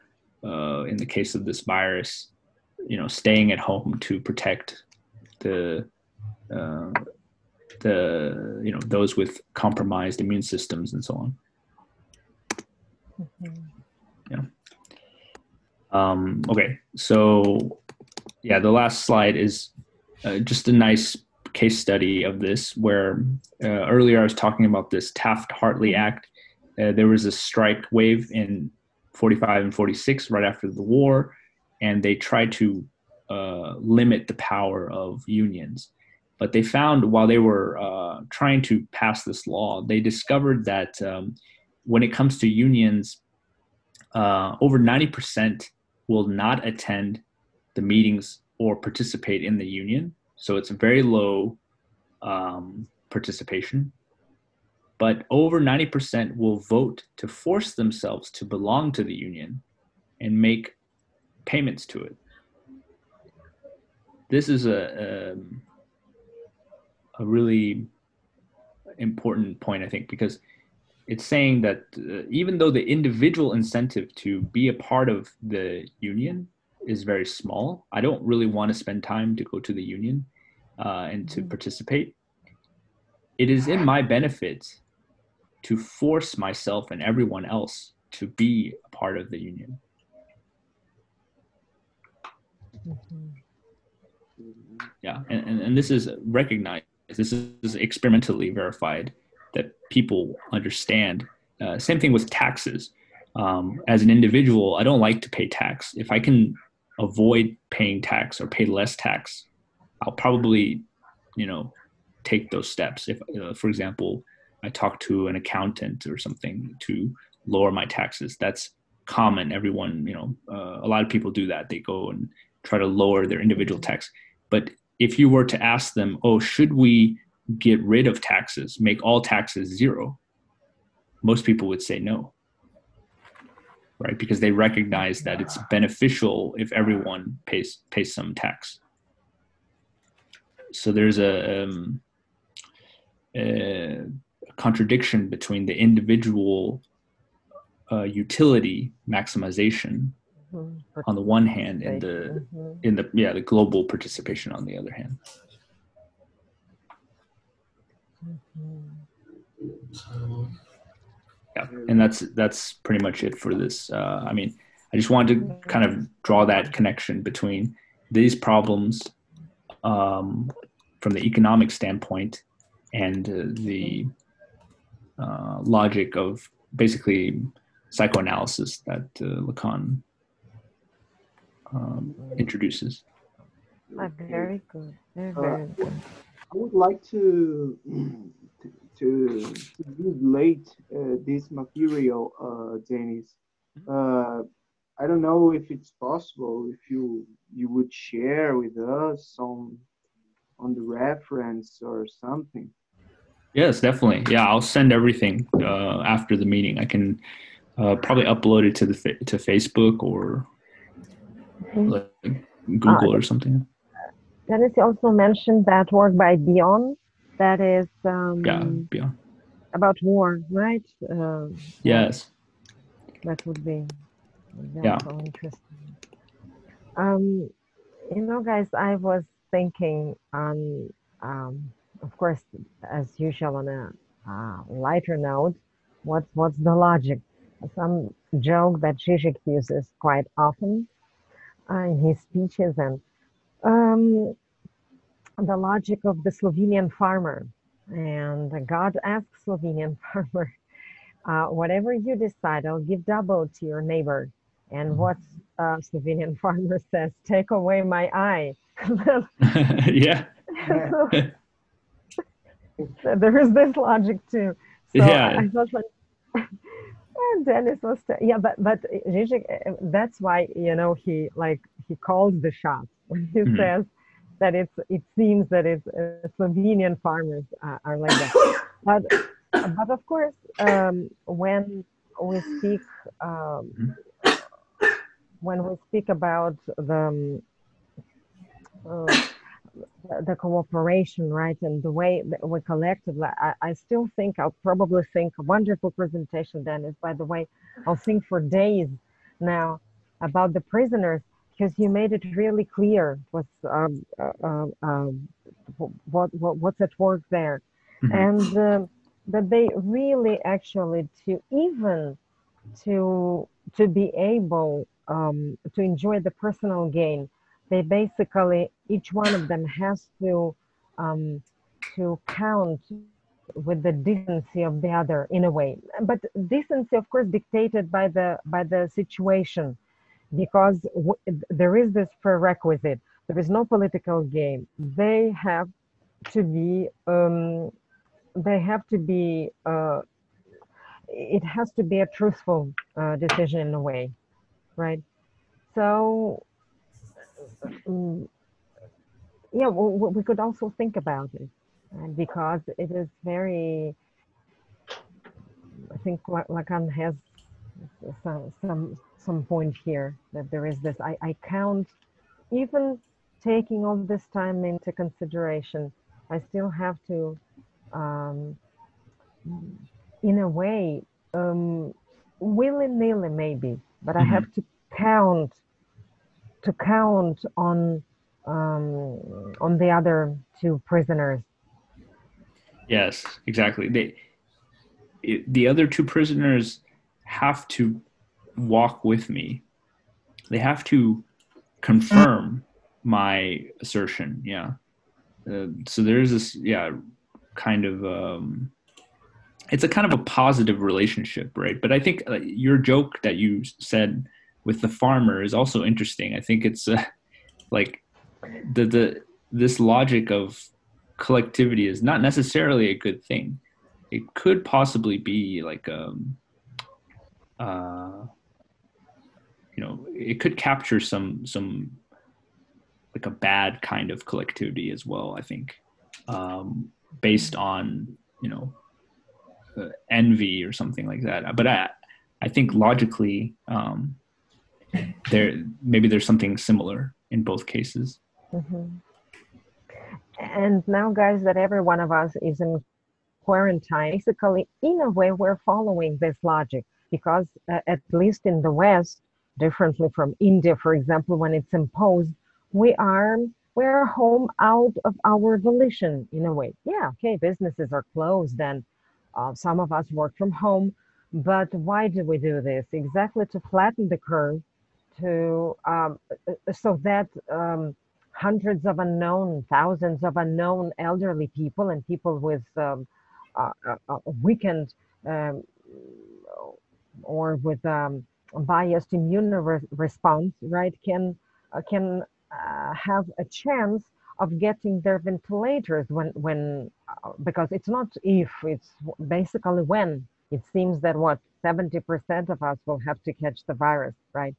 uh, in the case of this virus, you know, staying at home to protect the uh, the you know those with compromised immune systems and so on. Mhm. Um, okay, so yeah, the last slide is uh, just a nice case study of this. Where uh, earlier I was talking about this Taft Hartley Act. Uh, there was a strike wave in 45 and 46 right after the war, and they tried to uh, limit the power of unions. But they found while they were uh, trying to pass this law, they discovered that um, when it comes to unions, uh, over 90% will not attend the meetings or participate in the union. So it's a very low um, participation. But over 90% will vote to force themselves to belong to the union and make payments to it. This is a, um, a really important point, I think, because it's saying that uh, even though the individual incentive to be a part of the union is very small, I don't really want to spend time to go to the union uh, and to Mhm. participate. It is in my benefit to force myself and everyone else to be a part of the union. Mhm. yeah and, and, and this is recognized this is experimentally verified that people understand uh, same thing with taxes um, as an individual i don't like to pay tax if i can avoid paying tax or pay less tax i'll probably you know take those steps if uh, for example i talk to an accountant or something to lower my taxes that's common everyone you know uh, a lot of people do that they go and try to lower their individual tax but if you were to ask them, oh, should we get rid of taxes, make all taxes zero? Most people would say no, right? Because they recognize that it's beneficial if everyone pays pays some tax. So there's a, um, a contradiction between the individual uh, utility maximization Mhm. on the one hand and the Mhm. in the yeah the global participation on the other hand Mhm. Yeah and that's that's pretty much it for this uh, i mean i just wanted to kind of draw that connection between these problems um, from the economic standpoint and uh, the uh, logic of basically psychoanalysis that uh, lacan um, introduces Ah, very good. Very, Uh, very good. I would like to, to to, to relate uh, this material, uh, Dennis. Uh, I don't know if it's possible if you you would share with us on on the reference or something. Yes, definitely. Yeah, I'll send everything uh, after the meeting. I can uh, probably upload it to the fa- to Facebook or like Google or something. Dennis, you also mentioned that work by Bion. that is um, Yeah, yeah. about war, right? Uh, Yes. that would be very Yeah. interesting. Um, you know, guys, I was thinking on, um, of course, as usual, on a uh, lighter note, what's what's the logic? Some joke that Zizek uses quite often uh, in his speeches, and um, the logic of the Slovenian farmer. And God asks Slovenian farmer, uh, whatever you decide, I'll give double to your neighbor. And what uh, Slovenian farmer says, take away my eye. yeah. there is this logic too. So Yeah. I thought like, and Dennis was, t- yeah, but but Zizek, uh, that's why you know he like he calls the shots when he Mhm. says that it's it seems that it's uh, Slovenian farmers uh, are like that. but but of course, um, when we speak um, when we speak about the um, uh, the cooperation, right, and the way that we collectively, I, I still think I'll probably think a wonderful presentation, Dennis. By the way, I'll think for days now about the prisoners because you made it really clear what's um, uh, uh, what, what what's at work there, Mhm. and um, that they really actually to even to to be able um, to enjoy the personal gain they basically each one of them has to um, to count with the decency of the other in a way. But decency of course dictated by the by the situation because w- there is this prerequisite. There is no political game. They have to be um, they have to be uh, it has to be a truthful uh, decision in a way right? So mm, yeah w- w- we could also think about it uh, because it is very i think La- lacan has some some some point here that there is this i, I count even taking all this time into consideration i still have to um, in a way um, willy-nilly maybe but i Mhm. have to count to count on um, on the other two prisoners Yes, exactly. They, it, the other two prisoners have to walk with me. They have to confirm my assertion. Yeah. Uh, so there's this, yeah, kind of. Um, it's a kind of a positive relationship, right? But I think uh, your joke that you said with the farmer is also interesting. I think it's uh, like the the this logic of collectivity is not necessarily a good thing. It could possibly be like um uh you know, it could capture some some like a bad kind of collectivity as well, I think. Um based on, you know, uh, envy or something like that. But I I think logically um there maybe there's something similar in both cases. Mhm. And now, guys, that every one of us is in quarantine, basically, in a way, we're following this logic because, uh, at least in the West, differently from India, for example, when it's imposed, we are we're home out of our volition in a way. Yeah, okay, businesses are closed, and uh, some of us work from home. But why do we do this? Exactly to flatten the curve, to um, uh, so that. Um, hundreds of unknown, thousands of unknown elderly people and people with um, weakened um, or with um, biased immune re- response, right, can uh, can uh, have a chance of getting their ventilators when when uh, because it's not if it's basically when it seems that what 70% of us will have to catch the virus right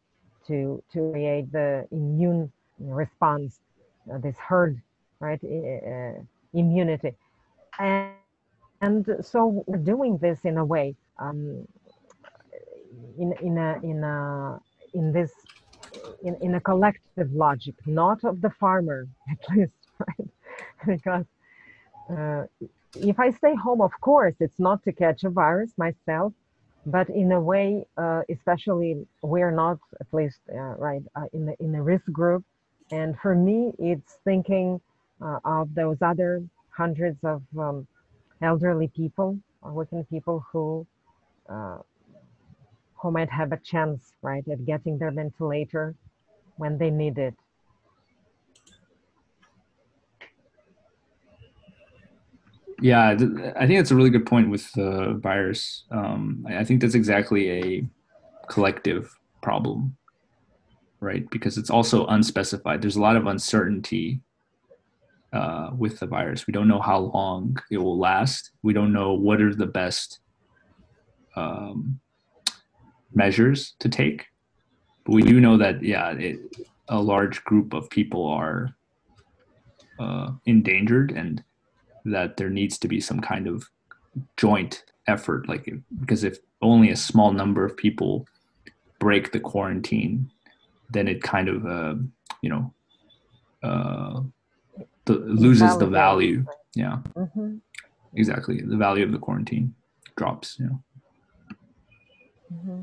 to to create the immune response uh, this herd right uh, immunity and and so we're doing this in a way um, in in a in a in this in, in a collective logic, not of the farmer, at least, right? because uh, if I stay home, of course, it's not to catch a virus myself, but in a way, uh, especially we're not, at least, uh, right, uh, in the in the risk group, and for me, it's thinking uh, of those other hundreds of um, elderly people, or working people who who might have a chance, right, at getting their ventilator when they need it. Yeah, I think that's a really good point with the virus. Um, I think that's exactly a collective problem, right? Because it's also unspecified. There's a lot of uncertainty uh, with the virus. We don't know how long it will last. We don't know what are the best um, measures to take. But we do know that, yeah, it, a large group of people are uh, endangered and that there needs to be some kind of joint effort. Like, because if only a small number of people break the quarantine, then it kind of, uh, you know, uh, the, loses the value. Yeah. Mm-hmm. Exactly. The value of the quarantine drops, you know. Mm-hmm.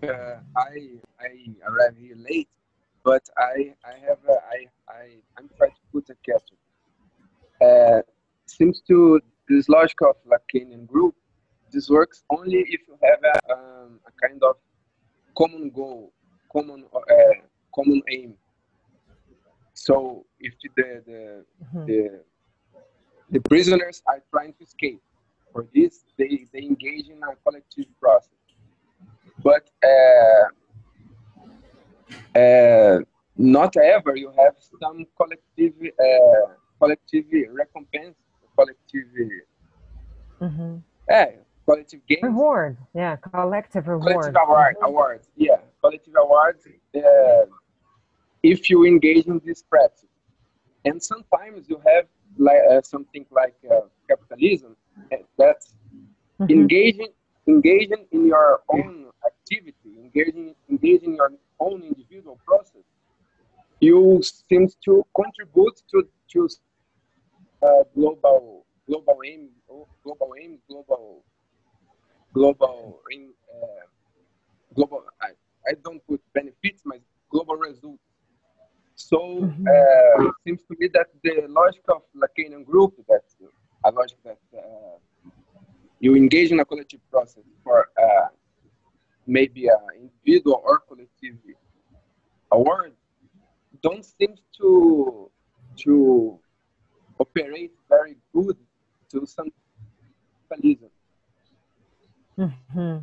Uh, I I arrived here late, but I I have a, I I I'm trying to put a caption. Uh, seems to this logic of Lacanian group, this works only if you have a, um, a kind of common goal, common uh, common aim. So if the the, mm-hmm. the the prisoners are trying to escape, for this they, they engage in a collective process but uh, uh, not ever you have some collective uh, collective recompense, collective mm-hmm. yeah, collective gain. Reward, yeah, collective reward. Collective award, mm-hmm. awards, yeah, collective awards. Uh, if you engage in this practice, and sometimes you have like uh, something like uh, capitalism that's mm-hmm. engaging engaging in your own activity, engaging, engaging your own individual process, you seem to contribute to, to uh, global global aim, global aim, global global aim, uh, global. I, I don't put benefits, my global result So mm-hmm. uh, it seems to me that the logic of Lacanian group, that a logic that uh, you engage in a collective process for uh, maybe an individual or collective award don't seem to to operate very good to some. Mm-hmm.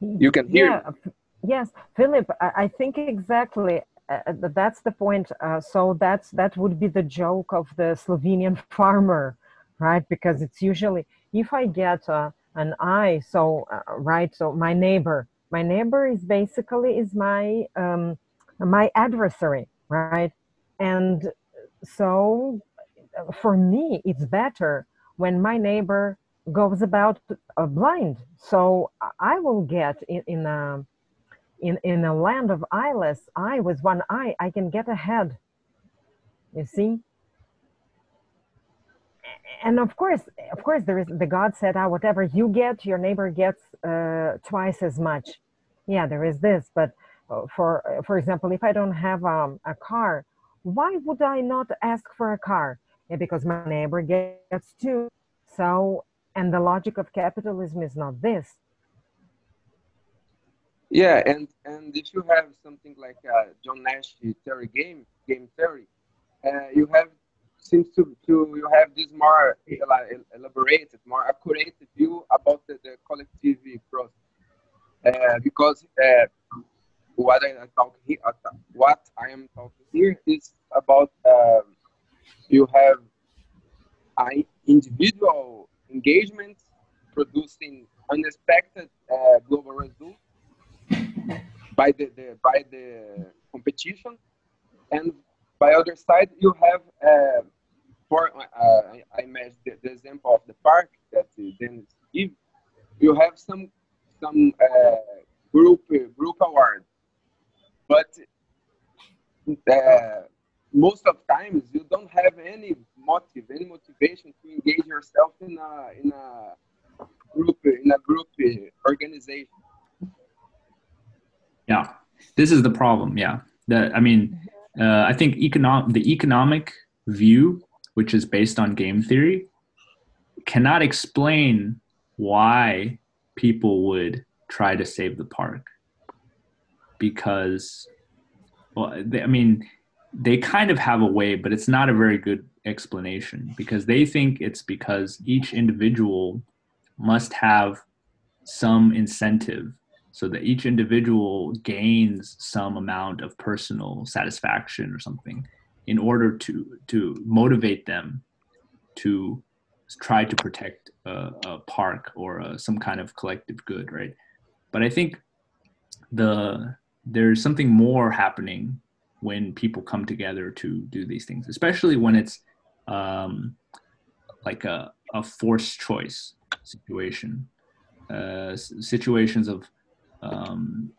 You can hear. Yeah. Yes, Philip, I, I think exactly uh, that's the point. Uh, so that's that would be the joke of the Slovenian farmer, right? Because it's usually if I get uh, an eye, so uh, right, so my neighbor my neighbor is basically is my um, my adversary right and so for me it's better when my neighbor goes about uh, blind. So i will get in, in a in, in a land of eyeless eye with one eye i can get ahead. You see? And of course of course there is the god said ah whatever you get your neighbor gets uh, twice as much. Yeah, there is this, but uh, for uh, for example, if I don't have um, a car, why would I not ask for a car? Because my neighbor gets two. So, and the logic of capitalism is not this. Yeah, and and if you have something like uh, John Nash theory game game theory, uh, you have seems to, to you have this more elaborated, more accurate view about the, the collective process uh, because uh, what I talk here, uh, what I am talking here is about uh, you have individual engagement producing unexpected uh, global results by the, the by the competition, and by other side you have uh, for uh, I imagine the, the, example of the park that Dennis give. You have some some uh, group group award, but uh, most of times you don't have any motive, any motivation to engage yourself in a in a group in a group organization. Yeah, this is the problem. Yeah, that I mean, uh, I think economic the economic view, which is based on game theory, cannot explain why people would try to save the park because well i mean they kind of have a way but it's not a very good explanation because they think it's because each individual must have some incentive so that each individual gains some amount of personal satisfaction or something in order to to motivate them to try to protect a, a park or a, some kind of collective good right? But i think the there's something more happening when people come together to do these things, especially when it's um, like a, a forced choice situation, uh, situations of um,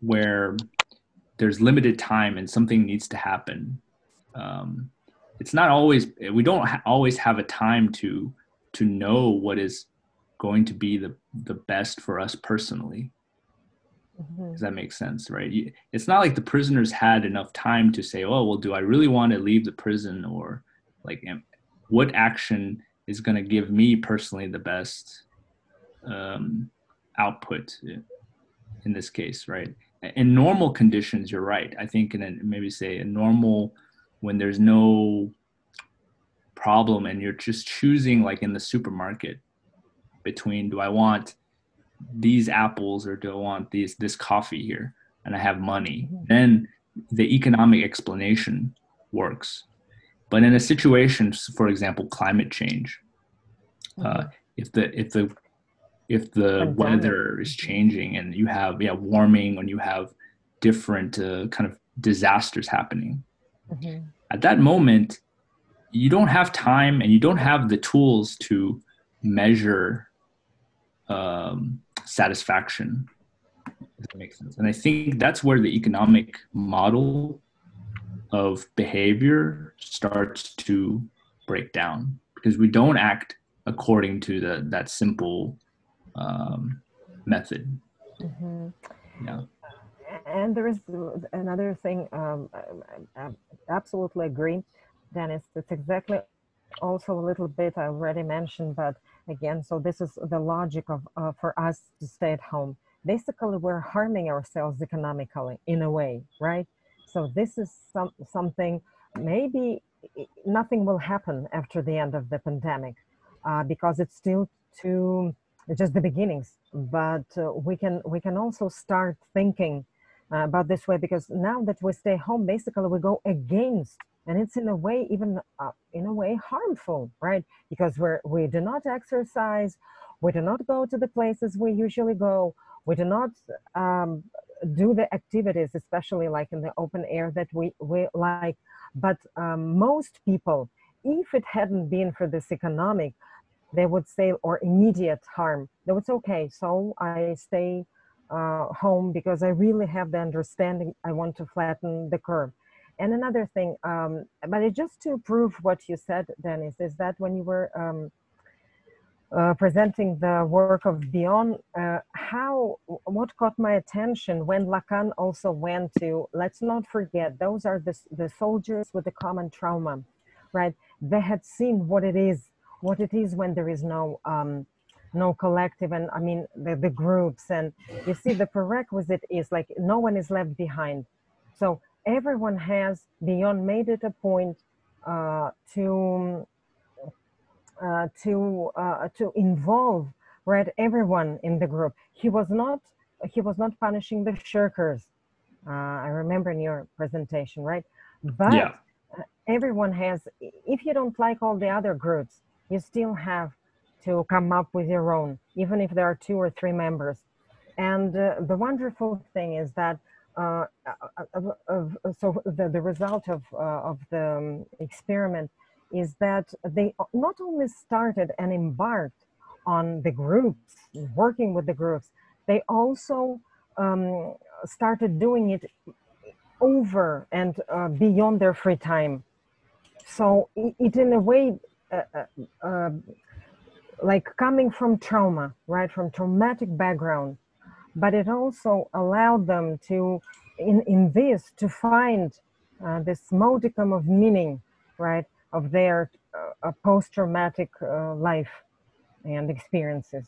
where there's limited time and something needs to happen. Um, it's not always we don't ha- always have a time to to know what is going to be the the best for us personally Mm-hmm. Does that make sense, right? It's not like the prisoners had enough time to say, "Oh, well, do I really want to leave the prison?" or like, what action is going to give me personally the best um, output in this case, right? In normal conditions, you're right. I think in maybe say a normal when there's no problem and you're just choosing like in the supermarket between do I want these apples or do I want these this coffee here and I have money, then the economic explanation works. But in a situation, for example, climate change, uh, if the if the if the weather is changing and you have yeah warming and you have different uh, kind of disasters happening, mm-hmm. at that moment, you don't have time and you don't have the tools to measure um, satisfaction. That makes sense. And I think that's where the economic model of behavior starts to break down because we don't act according to the that simple um, method. Mm-hmm. Yeah. And there is another thing. Um, I, I absolutely agree, Dennis. It's exactly also a little bit I already mentioned, but again, so this is the logic of uh, for us to stay at home. Basically, we're harming ourselves economically in a way, right? So this is some something. Maybe nothing will happen after the end of the pandemic uh, because it's still too just the beginnings. But uh, we can we can also start thinking uh, about this way because now that we stay home, basically we go against and it's in a way even uh, in a way harmful right? Because we're we do not exercise we do not go to the places we usually go we do not um, do the activities especially like in the open air that we, we like. But um, most people if it hadn't been for this economic they would say or immediate harm would say okay so i stay uh, home because i really have the understanding i want to flatten the curve and another thing, um, but it, just to prove what you said, Dennis, is that when you were um, uh, presenting the work of Bion, uh, how what caught my attention when Lacan also went to let's not forget those are the the soldiers with the common trauma, right? They had seen what it is, what it is when there is no um, no collective and I mean the, the groups and you see the prerequisite is like no one is left behind. So everyone has Bion made it a point uh, to uh, to uh, to involve right everyone in the group. He was not he was not punishing the shirkers. Uh, I remember in your presentation, right? But yeah. everyone has, if you don't like all the other groups, you still have to come up with your own, even if there are two or three members. And uh, the wonderful thing is that uh, uh, uh, so the, the result of, uh, of the um, experiment is that they not only started and embarked on the groups, working with the groups, they also um, started doing it over and uh, beyond their free time. So it, it in a way, uh, uh, like coming from trauma, right, from traumatic background, but it also allowed them to, in, in this, to find uh, this modicum of meaning, right, of their uh, post-traumatic life and experiences.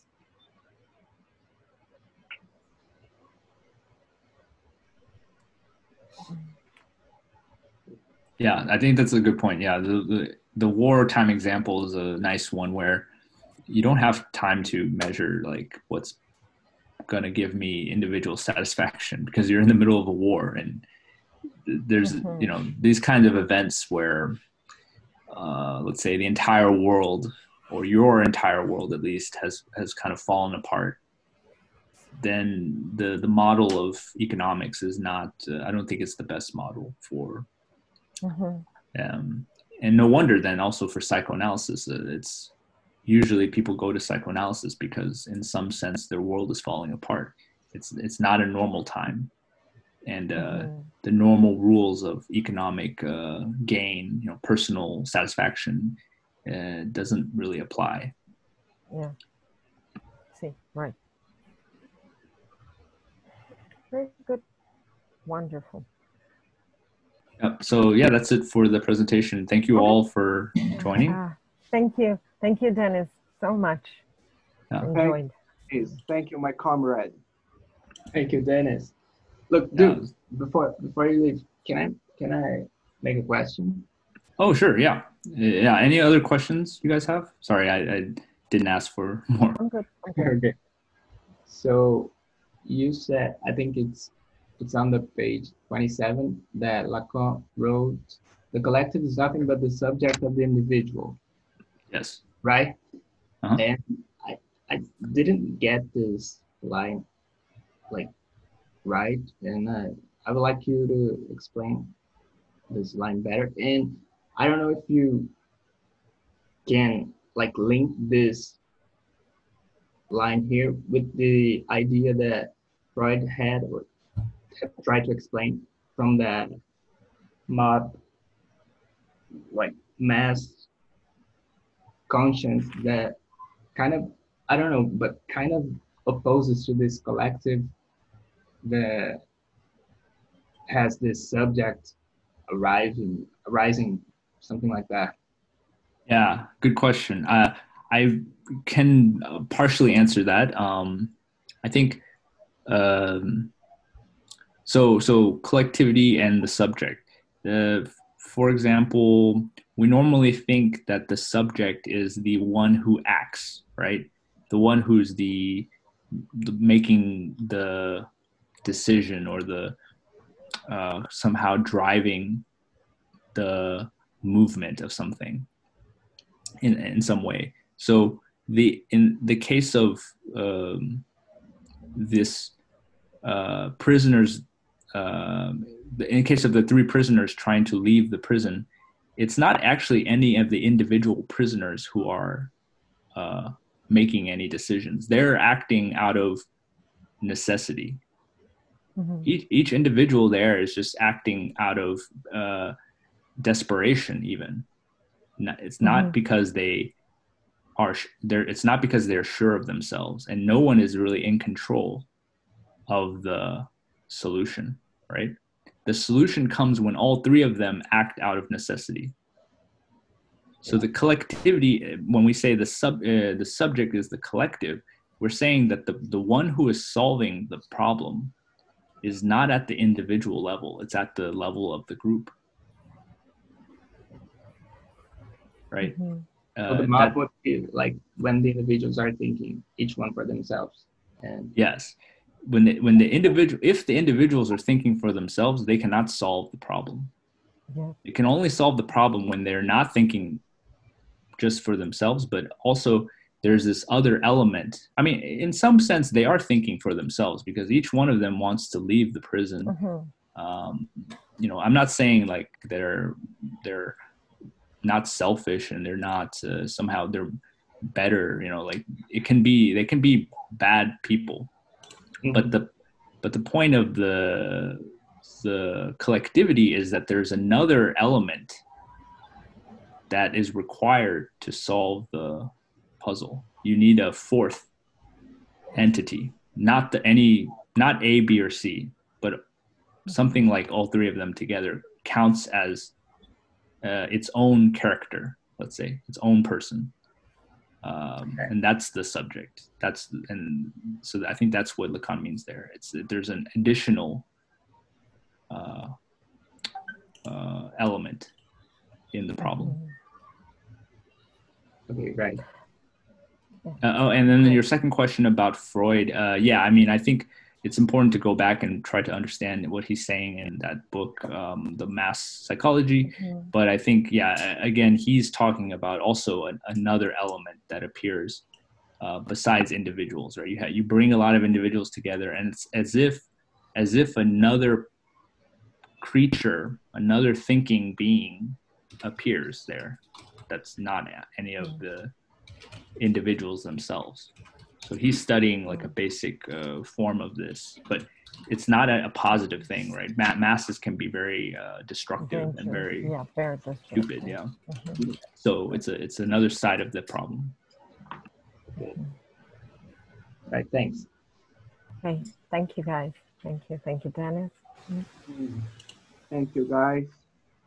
Yeah, I think that's a good point. Yeah, the, the, the wartime example is a nice one where you don't have time to measure like what's going to give me individual satisfaction because you're in the middle of a war and there's mm-hmm. you know these kinds of events where uh, let's say the entire world or your entire world at least has has kind of fallen apart then the the model of economics is not uh, i don't think it's the best model for Mm-hmm. Um, and no wonder then also for psychoanalysis, uh, it's usually people go to psychoanalysis because in some sense their world is falling apart. It's it's not a normal time, and uh, mm-hmm. the normal rules of economic uh, gain, you know, personal satisfaction, uh, doesn't really apply. Yeah. See, right. Very good. Wonderful. Yep. So yeah, that's it for the presentation. Thank you all for joining. Uh, thank you. Thank you, Dennis, so much. Yeah. Enjoyed. Thank, thank you, my comrade. Thank you, Dennis. Look, dude, before before you leave, can I can I make a question? Oh, sure. Yeah. Yeah. Any other questions you guys have? Sorry, I, I didn't ask for more. I'm good. Okay. okay. So you said, I think it's it's on the page 27 that Lacan wrote, the collective is nothing but the subject of the individual. Yes. Right? Uh-huh. And I, I didn't get this line like right. And uh, I would like you to explain this line better. And I don't know if you can like link this line here with the idea that Freud had or try to explain from that mob like mass conscience that kind of I don't know, but kind of opposes to this collective that has this subject arising arising something like that. Yeah good question. Uh, i can partially answer that. Um, i think um, so so collectivity and the subject. Uh, for example we normally think that the subject is the one who acts right? The one who's the, the making the decision or the uh, somehow driving the movement of something in, in some way. So the in the case of um, this uh, prisoners um, in case of the three prisoners trying to leave the prison, it's not actually any of the individual prisoners who are uh, making any decisions. They're acting out of necessity. Mm-hmm. Each, each individual there is just acting out of uh, desperation, even. It's not mm-hmm. because they are there. It's not because they're sure of themselves, and no one is really in control of the solution, right? The solution comes when all three of them act out of necessity. So the collectivity, when we say the sub, uh, the subject is the collective, we're saying that the, the one who is solving the problem is not at the individual level; it's at the level of the group, right? Mm-hmm. Uh, so the map would be like when the individuals are thinking each one for themselves, and yes, when the, when the individual if the individuals are thinking for themselves they cannot solve the problem Yeah. It can only solve the problem when they're not thinking just for themselves, but also there's this other element. I mean, in some sense, they are thinking for themselves because each one of them wants to leave the prison. Mhm. Um, you know, I'm not saying like they're they're not selfish and they're not uh, somehow they're better. You know, like it can be they can be bad people, but the but the point of the the collectivity is that there's another element that is required to solve the puzzle. You need a fourth entity, not the any not A, B, or C, but something like all three of them together counts as uh, its own character. Let's say its own person, um, Okay. and that's the subject. That's and so I think that's what Lacan means there. It's that there's an additional uh, uh, element in the problem. Okay, right. Uh, oh, and then your second question about Freud. Uh, yeah, I mean, I think it's important to go back and try to understand what he's saying in that book, um, The Mass Psychology. Mhm. But I think, yeah, again, he's talking about also an, another element that appears uh, besides individuals, right? You ha- you bring a lot of individuals together, and it's as if as if another creature, another thinking being appears there. That's not any of the individuals themselves. So he's studying like a basic uh, form of this, but it's not a, a positive thing, right? Ma- masses can be very uh, destructive and very yeah, very stupid, yeah. Mhm. So it's a it's another side of the problem. Right, thanks. Okay, thank you guys. Thank you, thank you, Dennis. Thank you, guys.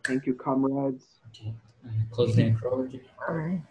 Thank you, comrades. Okay. Close the necrology. All right.